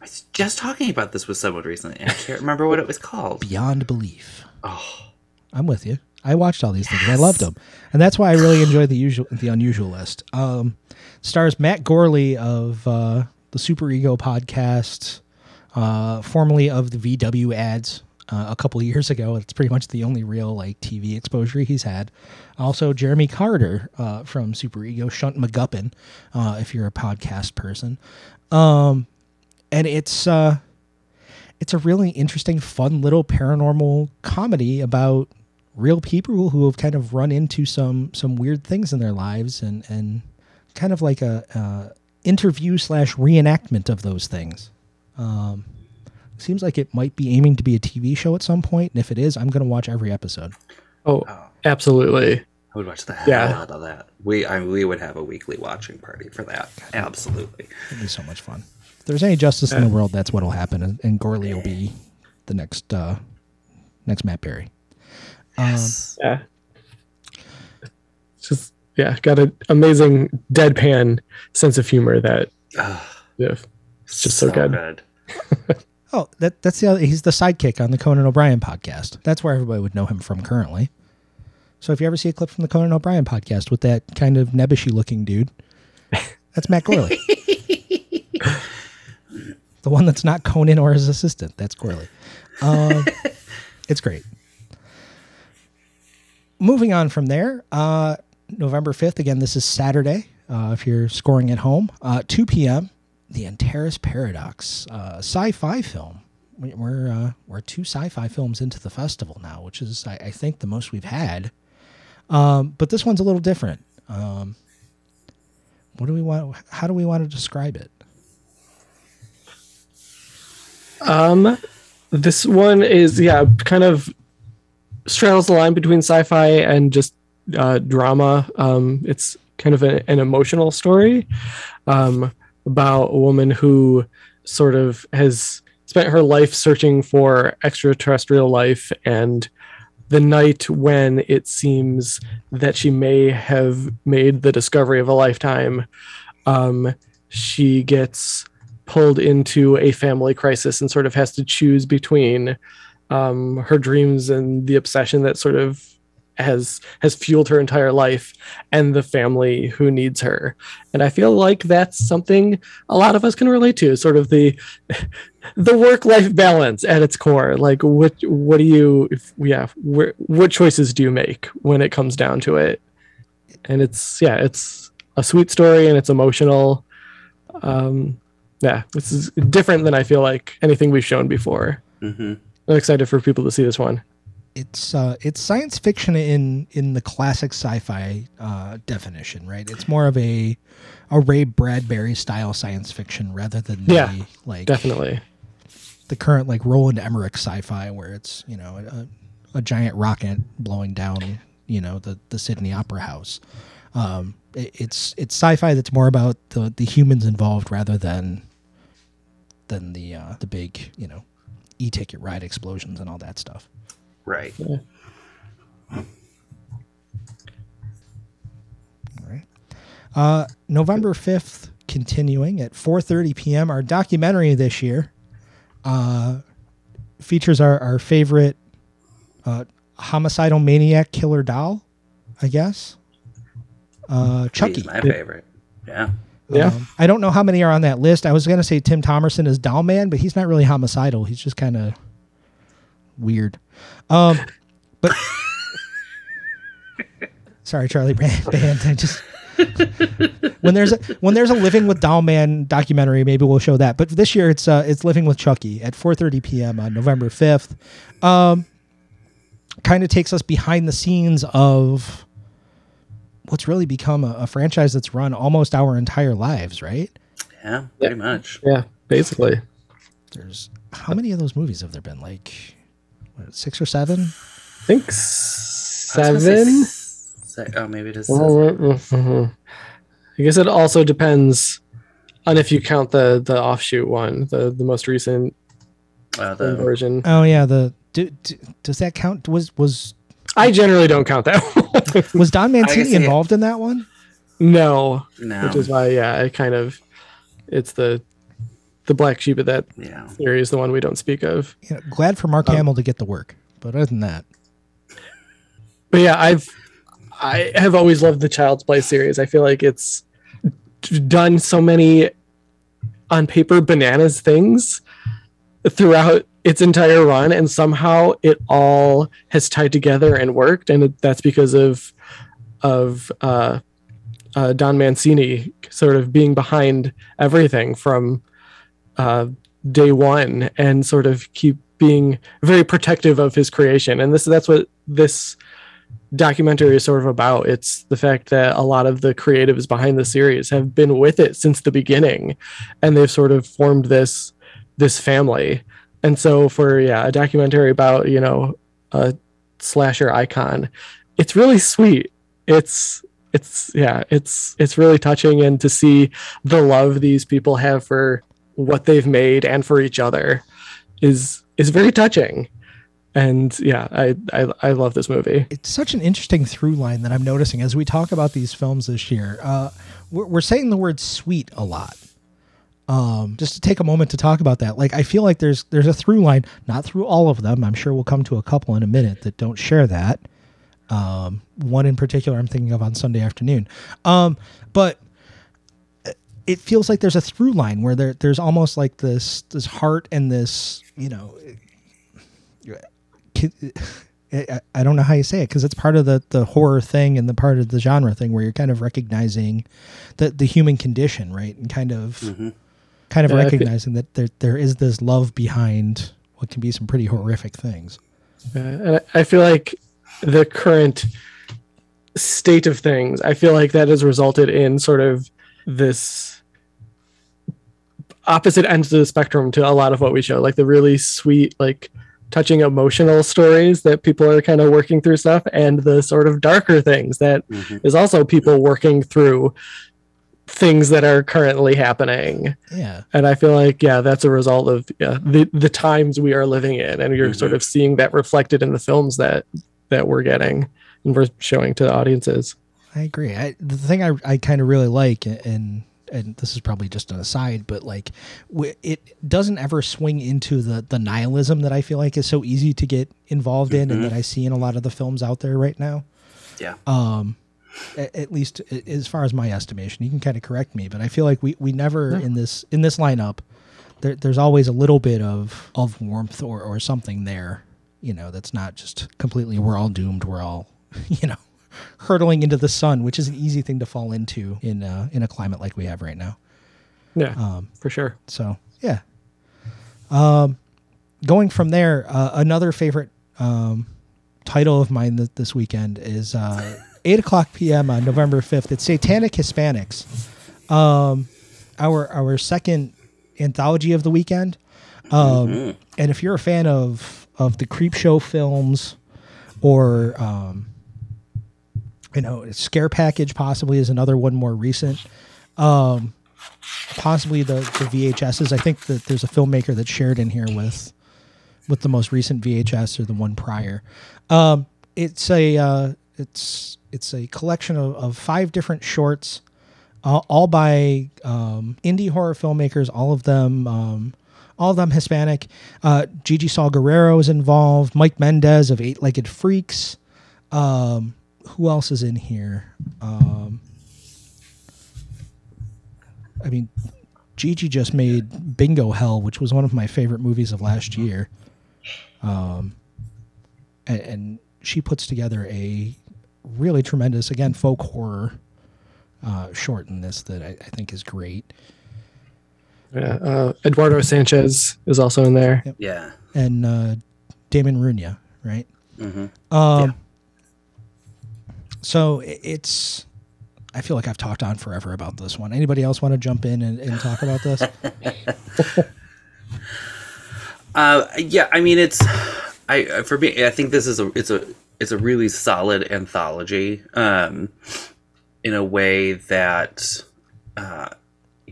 I was just talking about this with someone recently, and I can't remember what it was called. Beyond Belief. Oh, I'm with you. I watched all these things. I loved them, and that's why I really enjoyed the usual, the unusual list. Um, stars Matt Gourley of uh, the Superego podcast, uh, formerly of the VW ads uh, a couple years ago. It's pretty much the only real like TV exposure he's had. Also, Jeremy Carter uh, from Superego, Shunt McGuppin, uh, if you're a podcast person. Um, and it's uh, it's a really interesting, fun little paranormal comedy about real people who have kind of run into some some weird things in their lives and and kind of like a, uh interview slash reenactment of those things. Um, seems like it might be aiming to be a TV show at some point, and if it is, I'm going to watch every episode. Oh, absolutely. I would watch the hell Yeah. out of that. We I, we would have a weekly watching party for that. Absolutely. It'd be so much fun. If there's any justice in the world, that's what'll happen, and, and Gourley will be the next uh, next Matt Berry. Yes. Yeah. Just yeah, got an amazing deadpan sense of humor that Ugh, yeah, it's just so, good. Oh, that that's the other, he's the sidekick on the Conan O'Brien podcast. That's where everybody would know him from currently. So if you ever see a clip from the Conan O'Brien podcast with that kind of nebbishy looking dude, that's Matt Gourley. the one that's not Conan or his assistant. That's Gourley. Um, it's great. Moving on from there, uh, November 5th, again, this is Saturday. Uh, if you're scoring at home, uh, 2 p.m., The Antares Paradox, uh, sci fi film. We- We're, uh, we're two sci fi films into the festival now, which is, I, I think, the most we've had. Um, but this one's a little different. Um, what do we want? How do we want to describe it? Um, this one is yeah, kind of straddles the line between sci-fi and just uh, drama. Um, it's kind of a, an emotional story um, about a woman who sort of has spent her life searching for extraterrestrial life and the night when it seems that she may have made the discovery of a lifetime um, she gets pulled into a family crisis and sort of has to choose between um, her dreams and the obsession that sort of has has fueled her entire life and the family who needs her. And i feel like that's something a lot of us can relate to sort of the the work life balance at its core. Like what what do you if, yeah where, what choices do you make when it comes down to it? And it's yeah it's a sweet story and it's emotional. Um yeah this is different than i feel like anything we've shown before. Hmm i'm excited for people to see this one it's uh, it's science fiction in in the classic sci-fi uh, definition, right? It's more of a a Ray Bradbury style science fiction rather than the, Yeah, like definitely the current like Roland Emmerich sci-fi where it's you know a, a giant rocket blowing down you know the the Sydney Opera House. Um, it, it's it's sci-fi that's more about the the humans involved rather than than the uh, the big you know e-ticket ride explosions and all that stuff. Right. All right. Uh, November 5th, continuing at 4.30 p.m., our documentary this year uh, features our, our favorite uh, homicidal maniac killer doll, I guess. Uh, Chucky. He's my favorite. Yeah. yeah Um, I don't know how many are on that list. I was going to say Tim Thomerson is Doll Man, but he's not really homicidal. He's just kind of weird. Um, but sorry, Charlie Brand. Band. I just when there's a when there's a Living with Doll Man documentary, maybe we'll show that. But this year it's uh it's Living with Chucky at 4:30 p.m. on November 5th. Um, kind of takes us behind the scenes of what's really become a, a franchise that's run almost our entire lives, right? Yeah. Pretty much. yeah basically There's how many of those movies have there been? Like what, six or seven? i think I was gonna say seven se- oh, maybe it is. Mhm. i guess it also depends on if you count the the offshoot one the the most recent Uh, the, version Oh yeah, the do, do, does that count? Was was i generally don't count that one was Don guess Mancini it- involved in that one? no no. which is why yeah it kind of it's the the black sheep of that yeah. theory is the one we don't speak of. You know, glad for Mark Um, Hamill to get the work, but other than that, but yeah i've i have always loved the child's play series. I feel like it's done so many on paper bananas things throughout its entire run and somehow it all has tied together and worked and that's because of of uh, uh, Don Mancini sort of being behind everything from uh, day one and sort of keep being very protective of his creation. And this that's what this documentary is sort of about. It's the fact that a lot of the creatives behind the series have been with it since the beginning and they've sort of formed this this family. And so for yeah a documentary about you know a slasher icon it's really sweet. It's it's yeah it's it's really touching. And to see the love these people have for what they've made and for each other is is very touching. And yeah I, I i love this movie. It's such an interesting through line that i'm noticing as we talk about these films this year. Uh, we're, we're saying the word sweet a lot. Um, just to take a moment to talk about that. Like i feel like there's there's a through line not through all of them. I'm sure we'll come to a couple in a minute that don't share that. Um, one in particular i'm thinking of on sunday afternoon. Um, but it feels like there's a through line where there, there's almost like this this heart and this you know I don't know how you say it because it's part of the the horror thing and the part of the genre thing where you're kind of recognizing the the human condition, right? And kind of mm-hmm. kind of yeah, recognizing that there there is this love behind what can be some pretty horrific things. Uh, I feel like the current state of things, I feel like that has resulted in sort of this opposite ends of the spectrum to a lot of what we show, like the really sweet, like touching emotional stories that people are kind of working through stuff and the sort of darker things that mm-hmm. is also people working through things that are currently happening. Yeah. And I feel like yeah, that's a result of yeah, the the times we are living in and you're mm-hmm. sort of seeing that reflected in the films that that we're getting and we're showing to the audiences. I agree. I, the thing I, I kind of really like and and this is probably just an aside, but like it doesn't ever swing into the the nihilism that I feel like is so easy to get involved in, mm-hmm. and that I see in a lot of the films out there right now. Yeah. Um, at, at least as far as my estimation, you can kind of correct me, but I feel like we we never in this in this lineup, there, there's always a little bit of of warmth or or something there. You know, that's not just completely we're all doomed. We're all you know hurtling into the sun, which is an easy thing to fall into in uh, in a climate like we have right now. Yeah, um, for sure. So yeah. Um, going from there, uh, another favorite um, title of mine th- this weekend is uh, eight o'clock p.m. on November fifth. It's Satanic Hispanics. Um, our our second anthology of the weekend. Um, mm-hmm. And if you're a fan of of the Creepshow films or um, you know, Scare Package possibly is another one more recent. Um, possibly the, the VHSs. I think that there's a filmmaker that shared in here with with the most recent VHS or the one prior. Um, it's a uh, it's it's a collection of, of five different shorts, uh, all by um, indie horror filmmakers. All of them. Um, all of them Hispanic. Uh, Gigi Saul Guerrero is involved. Mike Mendez of Eight Legged Freaks. Um, who else is in here? Um, I mean, Gigi just made Bingo Hell, which was one of my favorite movies of last year. Um, and, and she puts together a really tremendous, again, folk horror uh, short in this that I, I think is great. Yeah, uh, Eduardo Sanchez is also in there. Yep. Yeah, and uh, Damon Rugna, right? Mm-hmm. Um, yeah. So it's. I feel like I've talked on forever about this one. Anybody else want to jump in and, and talk about this? uh, yeah, I mean it's. I for me, I think this is a it's a it's a really solid anthology. Um, in a way that uh,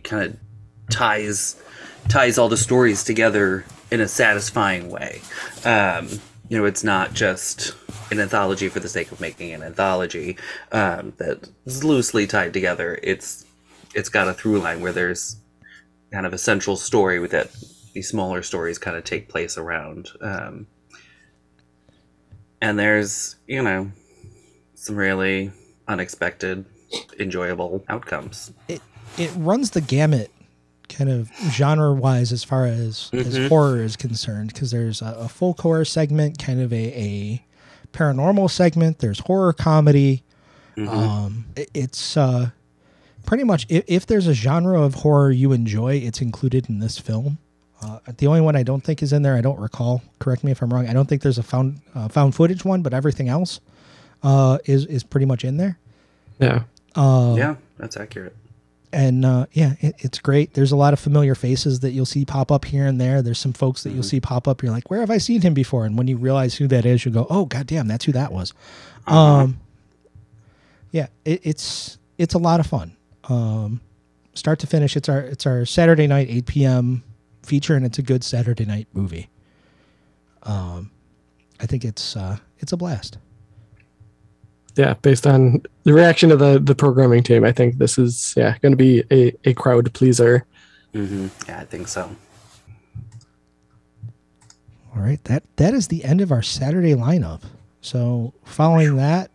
kind of ties ties all the stories together in a satisfying way. Um, you know, it's not just an anthology for the sake of making an anthology um, that's loosely tied together. It's it's got a through line where there's kind of a central story with that these smaller stories kind of take place around. Um, and there's you know some really unexpected, enjoyable outcomes. It it runs the gamut kind of genre wise as far as as horror is concerned because there's a, a folk horror segment, kind of a, a paranormal segment. There's horror comedy. Um, it- it's uh, pretty much if, if there's a genre of horror you enjoy, it's included in this film. Uh, the only one I don't think is in there, I don't recall. Correct me if I'm wrong. I don't think there's a found uh, found footage one, but everything else uh, is is pretty much in there. Yeah. yeah, that's accurate. And uh, yeah, it, it's great. There's a lot of familiar faces that you'll see pop up here and there. There's some folks that you'll see pop up. You're like, where have I seen him before? And when you realize who that is, you go, oh goddamn, that's who that was. Um, yeah, it, it's it's a lot of fun. Um, start to finish, it's our it's our Saturday night 8 p.m. feature, and it's a good Saturday night movie. Um, I think it's uh, it's a blast. Yeah. Based on the reaction of the the programming team, I think this is yeah going to be a, a crowd pleaser. hmm Yeah, I think so. All right, that that is the end of our Saturday lineup. So following that,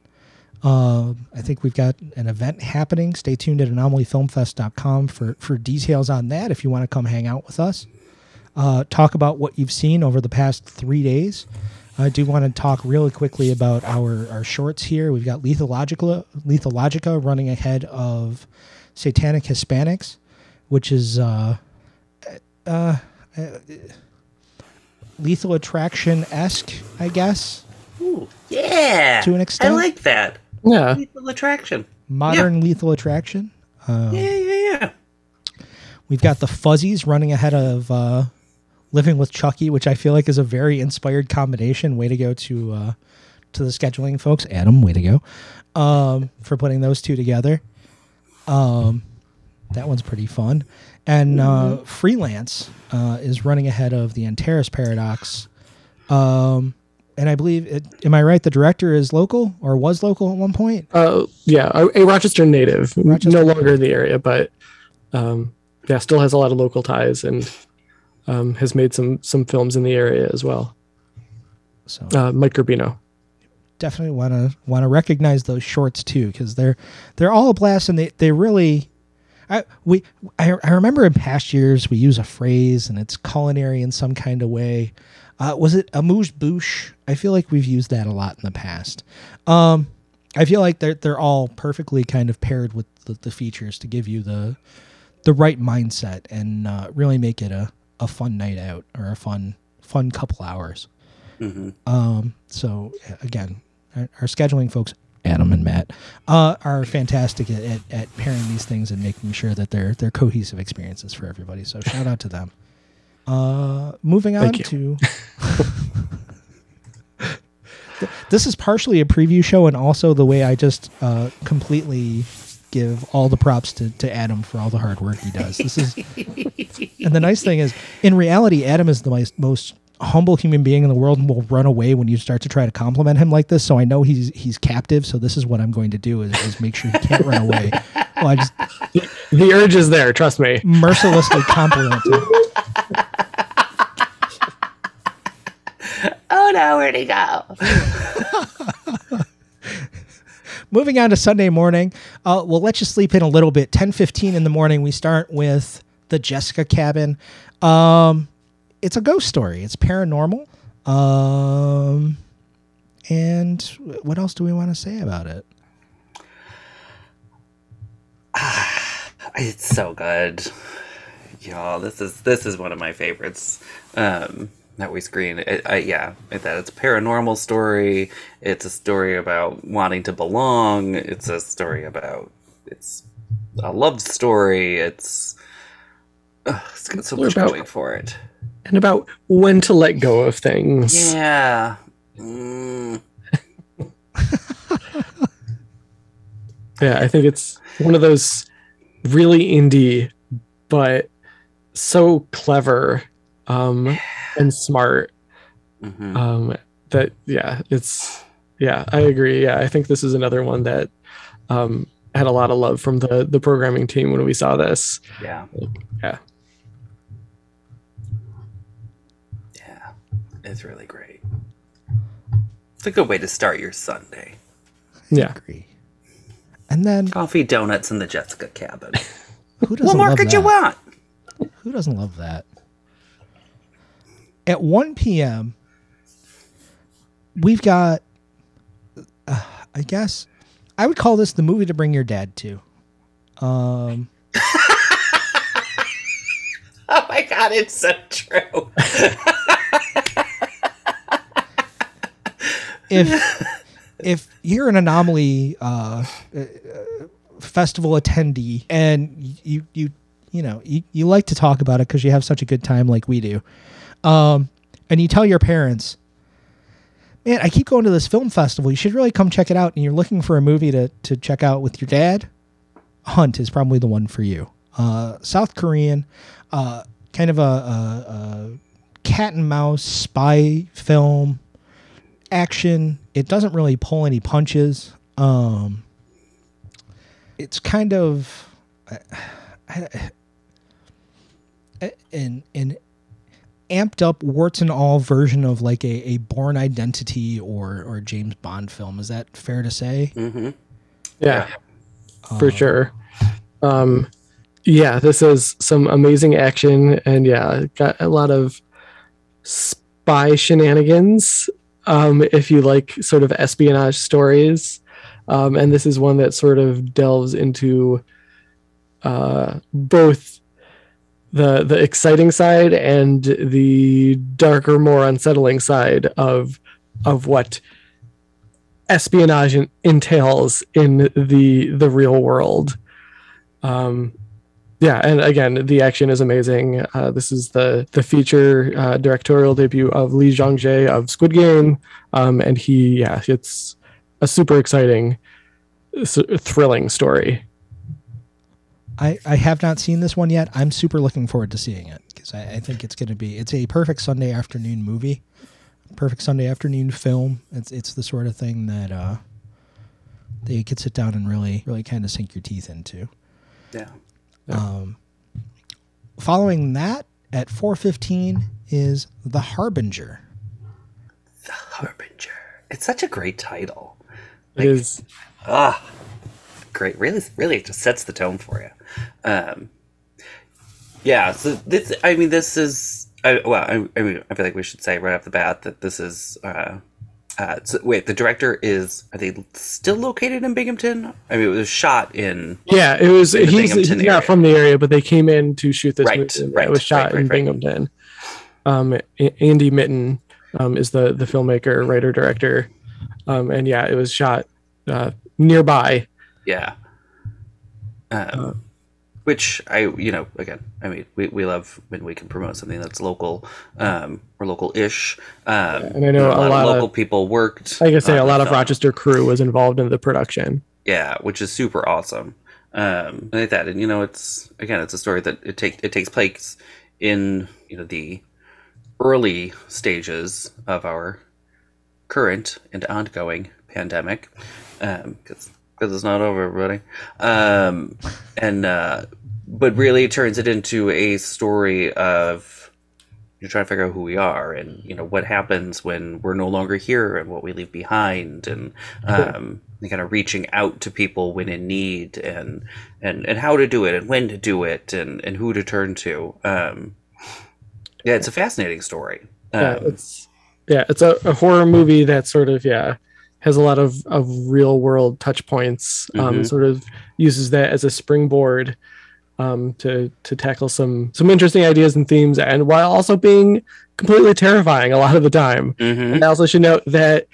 uh, I think we've got an event happening. Stay tuned at anomalyfilmfest.com for for details on that. If you want to come hang out with us, uh, talk about what you've seen over the past three days. I do want to talk really quickly about our our shorts here. We've got Lethologica, Lethologica running ahead of Satanic Hispanics, which is uh, uh, Lethal Attraction esque, I guess. Ooh, yeah. To an extent. I like that. Yeah. Lethal attraction. Modern Lethal Attraction. Yeah, yeah, yeah. We've got the Fuzzies running ahead of uh, Living with Chucky, which I feel like is a very inspired combination. Way to go to uh, to the scheduling folks, Adam. Way to go um, for putting those two together. Um, that one's pretty fun. And uh, Freelance uh, is running ahead of the Antares Paradox. Um, and I believe, it, am I right? The director is local or was local at one point. Uh, yeah, a, a Rochester native, Rochester no longer in the area, but um, yeah, still has a lot of local ties and um, has made some some films in the area as well. So Uh, Mike Urbino. definitely want to want to recognize those shorts too because they're they're all a blast and they they really I we I, I remember in past years we use a phrase and it's culinary in some kind of way. Uh, was it amuse bouche? I feel like we've used that a lot in the past. Um, I feel like they're they're all perfectly kind of paired with the, the features to give you the the right mindset and uh, really make it a, a fun night out or a fun fun couple hours. Um, so again, our, our scheduling folks, Adam and Matt, uh, are fantastic at, at, at pairing these things and making sure that they're they're cohesive experiences for everybody. So shout out to them. Uh, moving on to. This is partially a preview show and also the way I just uh, completely give all the props to, to Adam for all the hard work he does. This is and the nice thing is in reality Adam is the most, most humble human being in the world and will run away when you start to try to compliment him like this. So I know he's he's captive. So this is what I'm going to do is, is make sure he can't run away. Well, I just The urge is there, trust me. mercilessly compliment him. Oh no, where'd he go? Moving on to Sunday morning, uh, we'll let you sleep in a little bit. Ten fifteen in the morning, we start with the Jessica Cabin. Um, it's a ghost story. It's paranormal. Um, and what else do we want to say about it? It's so good, y'all. This is this is one of my favorites um, that we screen. It, I, yeah, that it's a paranormal story. It's a story about wanting to belong. It's a story about it's a love story. It's ugh, it's got so much About- going for it. And about when to let go of things. Yeah. Mm. Yeah, I think it's one of those really indie, but so clever um, and smart Mhm. um, that yeah, it's yeah, I agree. Yeah, I think this is another one that um, had a lot of love from the the programming team when we saw this. Yeah. Yeah. Yeah. It's really great. It's a good way to start your Sunday. Yeah, Agree. And then Coffee, donuts, in the Jessica cabin. who doesn't what more love could that? you want? who doesn't love that? At 1 p.m., we've got, uh, I guess, I would call this the movie to bring your dad to. Um, Oh my god, it's so true. if if you're an anomaly uh, uh, festival attendee and you you you know you, you like to talk about it because you have such a good time like we do um, and you tell your parents man i keep going to this film festival you should really come check it out and you're looking for a movie to, to check out with your dad hunt is probably the one for you uh, south korean uh, kind of a, a, a cat and mouse spy film action. It doesn't really pull any punches. Um, it's kind of I, an an amped up warts and all version of like a, a Bourne Identity or or James Bond film. Is that fair to say? hmm Yeah, for sure. Um, yeah, this is some amazing action, and yeah, got a lot of spy shenanigans. Um, if you like sort of espionage stories, um, and this is one that sort of delves into uh, both the the exciting side and the darker, more unsettling side of of what espionage entails in the the real world. Um, yeah, and again, the action is amazing. Uh, this is the the feature uh, directorial debut of Lee Jung-jae of Squid Game, um, and he, yeah, it's a super exciting, thrilling story. I, I have not seen this one yet. I'm super looking forward to seeing it because I, I think it's going to be it's a perfect Sunday afternoon movie, perfect Sunday afternoon film. It's it's the sort of thing that uh, that you could sit down and really really kind of sink your teeth into. Yeah. Um, following that at 4:15 is The Harbinger. The Harbinger. It's such a great title. It is Ah, great. Really, really, it just sets the tone for you. Um, yeah. So this, I mean, this is. I, well, I, I mean, I feel like we should say right off the bat that this is. Uh, uh, so, wait, the director is. Are they still located in Binghamton? I mean, it was shot in. yeah. It was he's, he's not area. from the area, but they came in to shoot this Right, movie. right, it was shot right, right, in. Binghamton. Um, Andy Mitton um, is the the filmmaker, writer, director, um, and yeah, it was shot uh, nearby. Yeah. Um, which I, you know, again, I mean, we, we love when we can promote something that's local, um, or local-ish. Um, and I know a lot, lot of of- local people worked. Like I say, a lot of film. Rochester crew was involved in the production. Yeah, which is super awesome. Um, and like that, and you know, it's again, it's a story that it take it takes place in you know the early stages of our current and ongoing pandemic, because because it's not over, everybody. Um, and uh, but really turns it into a story of you're trying to figure out who we are and you know what happens when we're no longer here and what we leave behind and um, and kind of reaching out to people when in need and and and how to do it and when to do it and and who to turn to. Um, yeah it's a fascinating story. Yeah, um, it's yeah, it's a, a horror movie that sort of yeah has a lot of of real world touch points. Um, Mhm. sort of uses that as a springboard um, to to tackle some some interesting ideas and themes, and while also being completely terrifying a lot of the time. mhm. And I also should note that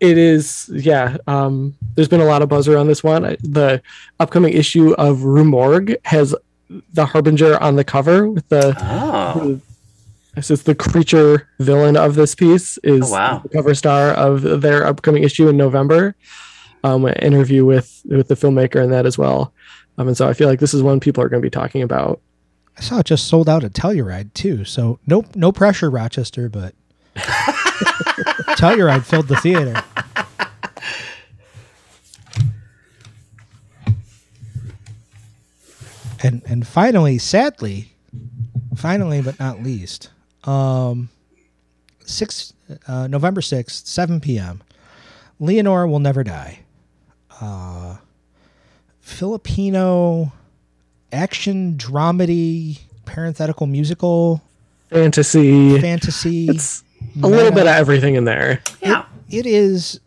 it is yeah. Um, there's been a lot of buzz around this one. I- The upcoming issue of Rue Morgue has the Harbinger on the cover with the oh this is the creature villain of this piece is Oh, wow. the cover star of their upcoming issue in November. Um, an interview with with the filmmaker and that as well. Um, and so I feel like this is one people are going to be talking about. I saw it just sold out at Telluride too. So no no pressure, Rochester, but Telluride filled the theater. And and finally, sadly, finally but not least, um, six uh, November sixth, seven p.m. Leonor will never die. Uh, Filipino action dramedy parenthetical musical Fantasy. fantasy. It's a little bit of everything in there. Yeah. it is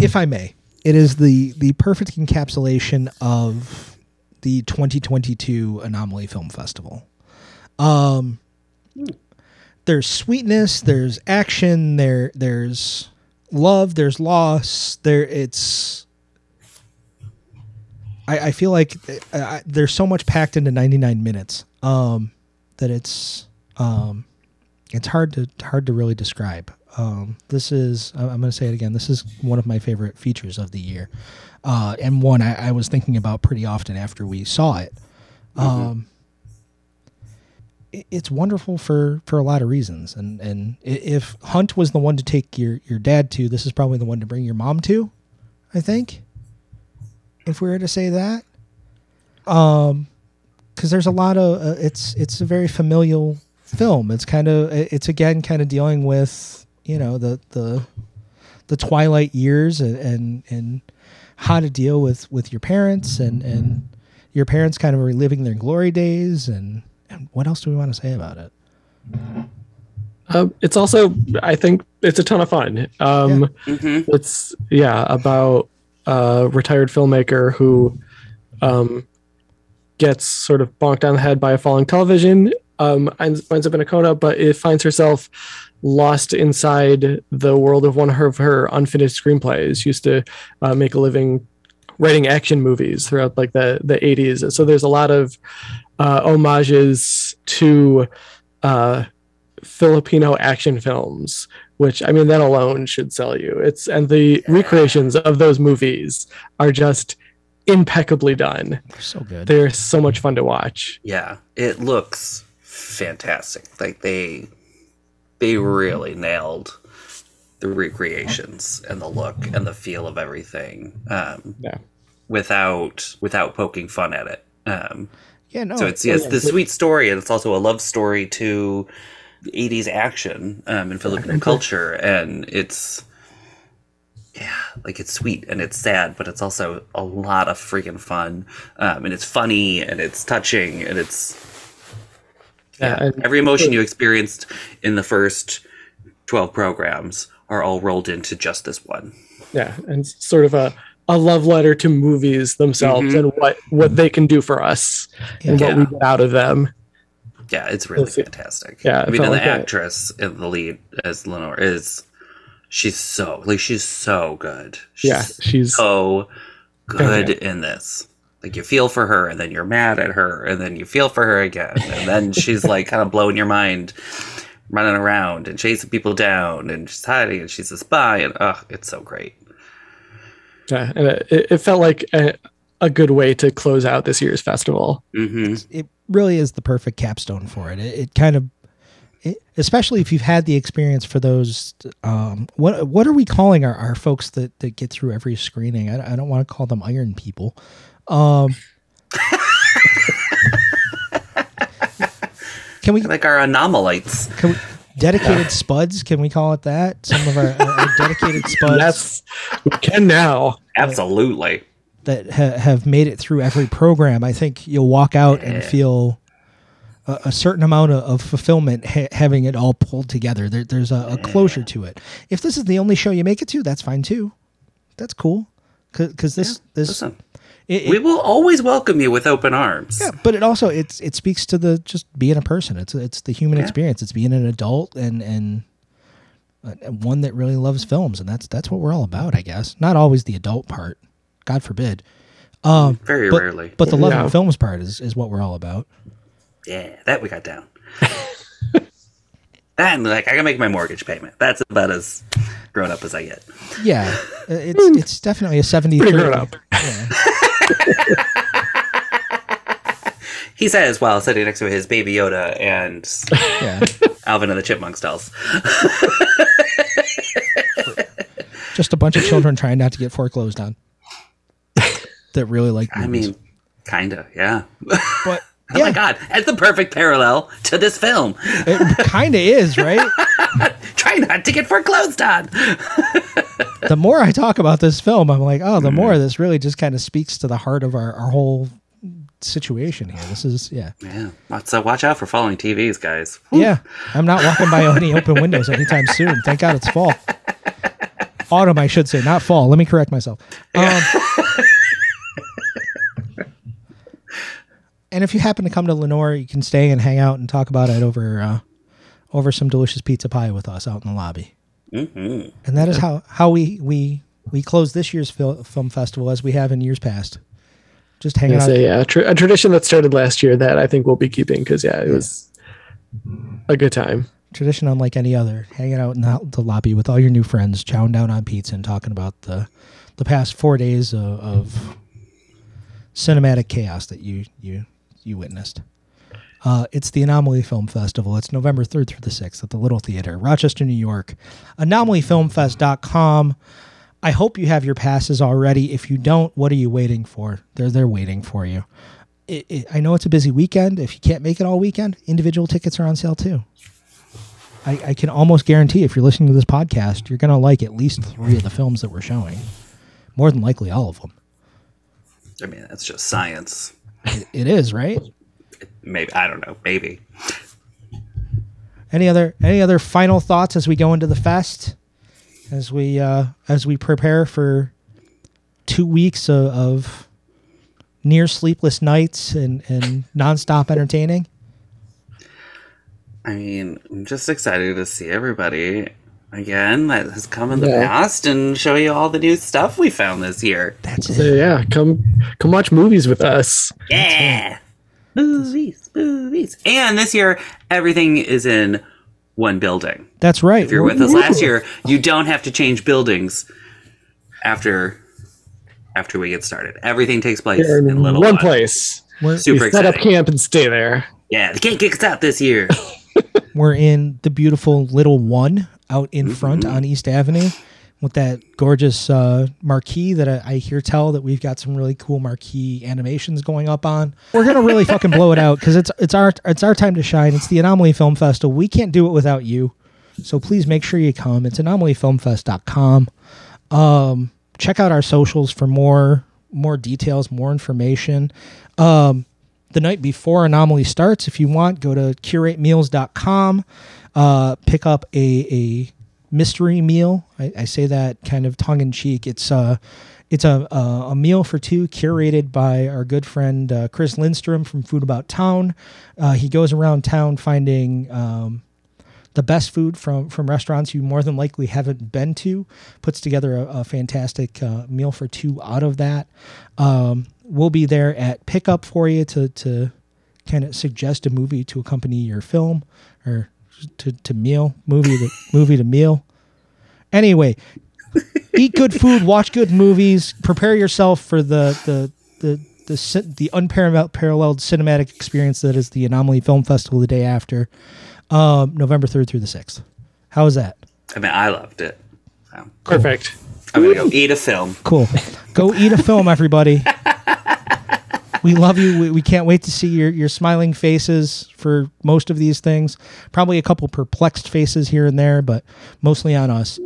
if i may it is the the perfect encapsulation of the 2022 anomaly film festival um there's sweetness there's action there there's love there's loss there it's i i feel like uh, I, there's so much packed into 99 minutes um that it's um it's hard to hard to really describe. Um, this is I'm going to say it again. This is one of my favorite features of the year, uh, and one I, I was thinking about pretty often after we saw it. Um, it- it's wonderful for for a lot of reasons, and and if Hunt was the one to take your your dad to, this is probably the one to bring your mom to. I think, if we were to say that, um, because there's a lot of uh, it's it's a very familial film. It's kind of it's again kind of dealing with you know the the the twilight years and and, and how to deal with with your parents and and your parents kind of reliving their glory days and, and what else do we want to say about it? Um, it's also, I think, it's a ton of fun. Um, Mm-hmm. It's yeah about a retired filmmaker who um, gets sort of bonked on the head by a falling television. Um, and winds up in a coma, but it finds herself lost inside the world of one of her unfinished screenplays. She used to uh, make a living writing action movies throughout like the the 80s. So there's a lot of uh, homages to uh, Filipino action films which I mean that alone should sell you. It's and the recreations of those movies are just impeccably done. They're so good. They're so much fun to watch. Yeah. It looks fantastic. Like they they really nailed the recreations and the look and the feel of everything. Um Yeah. without without poking fun at it. Um yeah, no. so it's yeah, it's the sweet story and it's also a love story to 80s action um, in Filipino culture and it's yeah like it's sweet and it's sad but it's also a lot of freaking fun um, and it's funny and it's touching and it's Yeah, yeah, and- every emotion you experienced in the first 12 programs are all rolled into just this one Yeah, and sort of a a love letter to movies themselves Mhm. and what what they can do for us and what we get out of them. yeah it's really Yes, it- fantastic yeah, it i mean and the like that. actress in the lead as Leonor is she's so like she's so good she's Yeah, she's so good Fantastic. in this. Like you feel for her, and then you're mad at her, and then you feel for her again, and then she's like kind of blowing your mind, running around and chasing people down, and she's hiding, and she's a spy, and oh, it's so great. Yeah, and it, it felt like a, a good way to close out this year's festival. hmm it really is the perfect capstone for it. It, it kind of, it, especially if you've had the experience for those. Um, what what are we calling our, our folks that, that get through every screening? I, I don't want to call them iron people. Um, can we Like our anomalites. can we, dedicated spuds? Can we call it that? Some of our, our dedicated spuds Yes, we can now. Absolutely. that ha- have made it through every program. I think you'll walk out and feel a, a certain amount of, of fulfillment ha- having it all pulled together. There, there's a, a closure to it. If this is the only show you make it to, that's fine too. That's cool. Because this this Listen, it, we it, will always welcome you with open arms. yeah, but it also it's it speaks to the just being a person. It's it's the human Yeah. experience. It's being an adult and and uh, one that really loves films, and that's that's what we're all about, I guess. Not always the adult part, God forbid. Um, Very but, rarely. but the love Yeah. of films part is is what we're all about. Yeah, that we got down. that and like I can make my mortgage payment. That's about as grown up as I get. Yeah, uh, it's it's definitely a seventy. Pretty grown up. Yeah. He says while sitting next to his baby Yoda and yeah, Alvin and the Chipmunks dolls. just a bunch of children trying not to get foreclosed on. That really like. I mean, kinda, yeah. but Oh yeah, my god, that's the perfect parallel to this film. it kind of is right. Try not to get foreclosed on. the more I talk about this film, I'm like, oh, the Mm. more this really just kind of speaks to the heart of our, our whole situation here. This is yeah. Yeah. So watch out for falling TVs, guys. Yeah, I'm not walking by any open windows anytime soon. Thank God it's fall. Autumn, I should say, not fall. Let me correct myself. Um, and if you happen to come to Leonor, you can stay and hang out and talk about it over uh, over some delicious pizza pie with us out in the lobby. hmm And that is how how we we we close this year's fil- film festival as we have in years past. Just hanging out. a, yeah, tr- a tradition that started last year that I think we'll be keeping because yeah, it was a good time. tradition unlike any other. Hanging out in the, the lobby with all your new friends, chowing down on pizza and talking about the the past four days of, of cinematic chaos that you you you witnessed. Uh, it's the Anomaly Film Festival. It's November 3rd through the 6th at the Little Theatre, Rochester, New York. AnomalyFilmFest.com. I hope you have your passes already. If you don't, what are you waiting for? They're they're waiting for you. It, it, I know it's a busy weekend. If you can't make it all weekend, individual tickets are on sale too. I, I can almost guarantee if you're listening to this podcast, you're going to like at least three of the films that we're showing. More than likely, all of them. I mean, that's just science. It, is right. Maybe I don't know. Maybe. Any other any other final thoughts as we go into the fest, as we uh, as we prepare for two weeks of, of near sleepless nights and and nonstop entertaining. I mean, I'm just excited to see everybody again that has come in the Yeah. past and show you all the new stuff we found this year. That's So it. yeah, come come watch movies with us. Yeah. Movies, movies. And this year, everything is in one building. That's right. If you're with us last year, you don't have to change buildings after after we get started. Everything takes place in in Little one One. place. We're, Super you set up camp and stay there. Yeah, they can't kick us out this year. We're in the beautiful Little One out in front on East Avenue with that gorgeous uh, marquee that I, I hear tell that we've got some really cool marquee animations going up on. We're gonna really fucking blow it out because it's it's our it's our time to shine. It's the Anomaly Film Festival. We can't do it without you. So please make sure you come. It's anomalyfilmfest.com. Um, check out our socials for more more details, more information. Um, the night before Anomaly starts, if you want, go to curatemeals.com, uh, pick up a, a mystery meal. I, I say that kind of tongue in cheek. It's uh, it's a, a, meal for two curated by our good friend uh, Chris Lindstrom from Food About Town. Uh, he goes around town finding um, the best food from from restaurants you more than likely haven't been to. Puts together a, a fantastic uh, meal for two out of that. Um, we'll be there at pickup for you to to kind of suggest a movie to accompany your film or to, to meal movie to movie to meal. Anyway, eat good food, watch good movies, prepare yourself for the the the the, ci- the unparalleled paralleled cinematic experience that is the Anomaly Film Festival the day after, um, November third through the sixth. How is that? I mean, I loved it. So, Perfect. I'm gonna go eat a film. Cool. Go eat a film, everybody. We love you. We, we can't wait to see your, your smiling faces for most of these things. Probably a couple perplexed faces here and there, but mostly on us.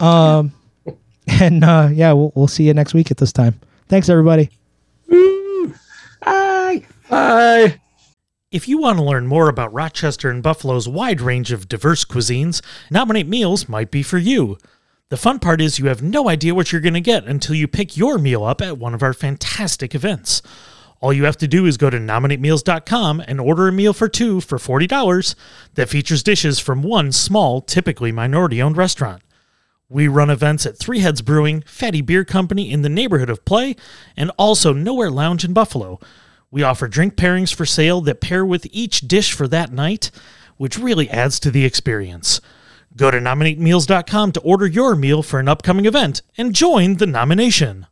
Um, and uh, yeah, we'll, we'll see you next week at this time. Thanks, everybody. Bye. Bye. If you want to learn more about Rochester and Buffalo's wide range of diverse cuisines, Nominate Meals might be for you. The fun part is you have no idea what you're going to get until you pick your meal up at one of our fantastic events. All you have to do is go to nominatemeals.com and order a meal for two for $40 that features dishes from one small, typically minority owned restaurant. We run events at Three Heads Brewing, Fatty Beer Company in the neighborhood of Play, and also Nowhere Lounge in Buffalo. We offer drink pairings for sale that pair with each dish for that night, which really adds to the experience. Go to nominatemeals.com to order your meal for an upcoming event and join the nomination.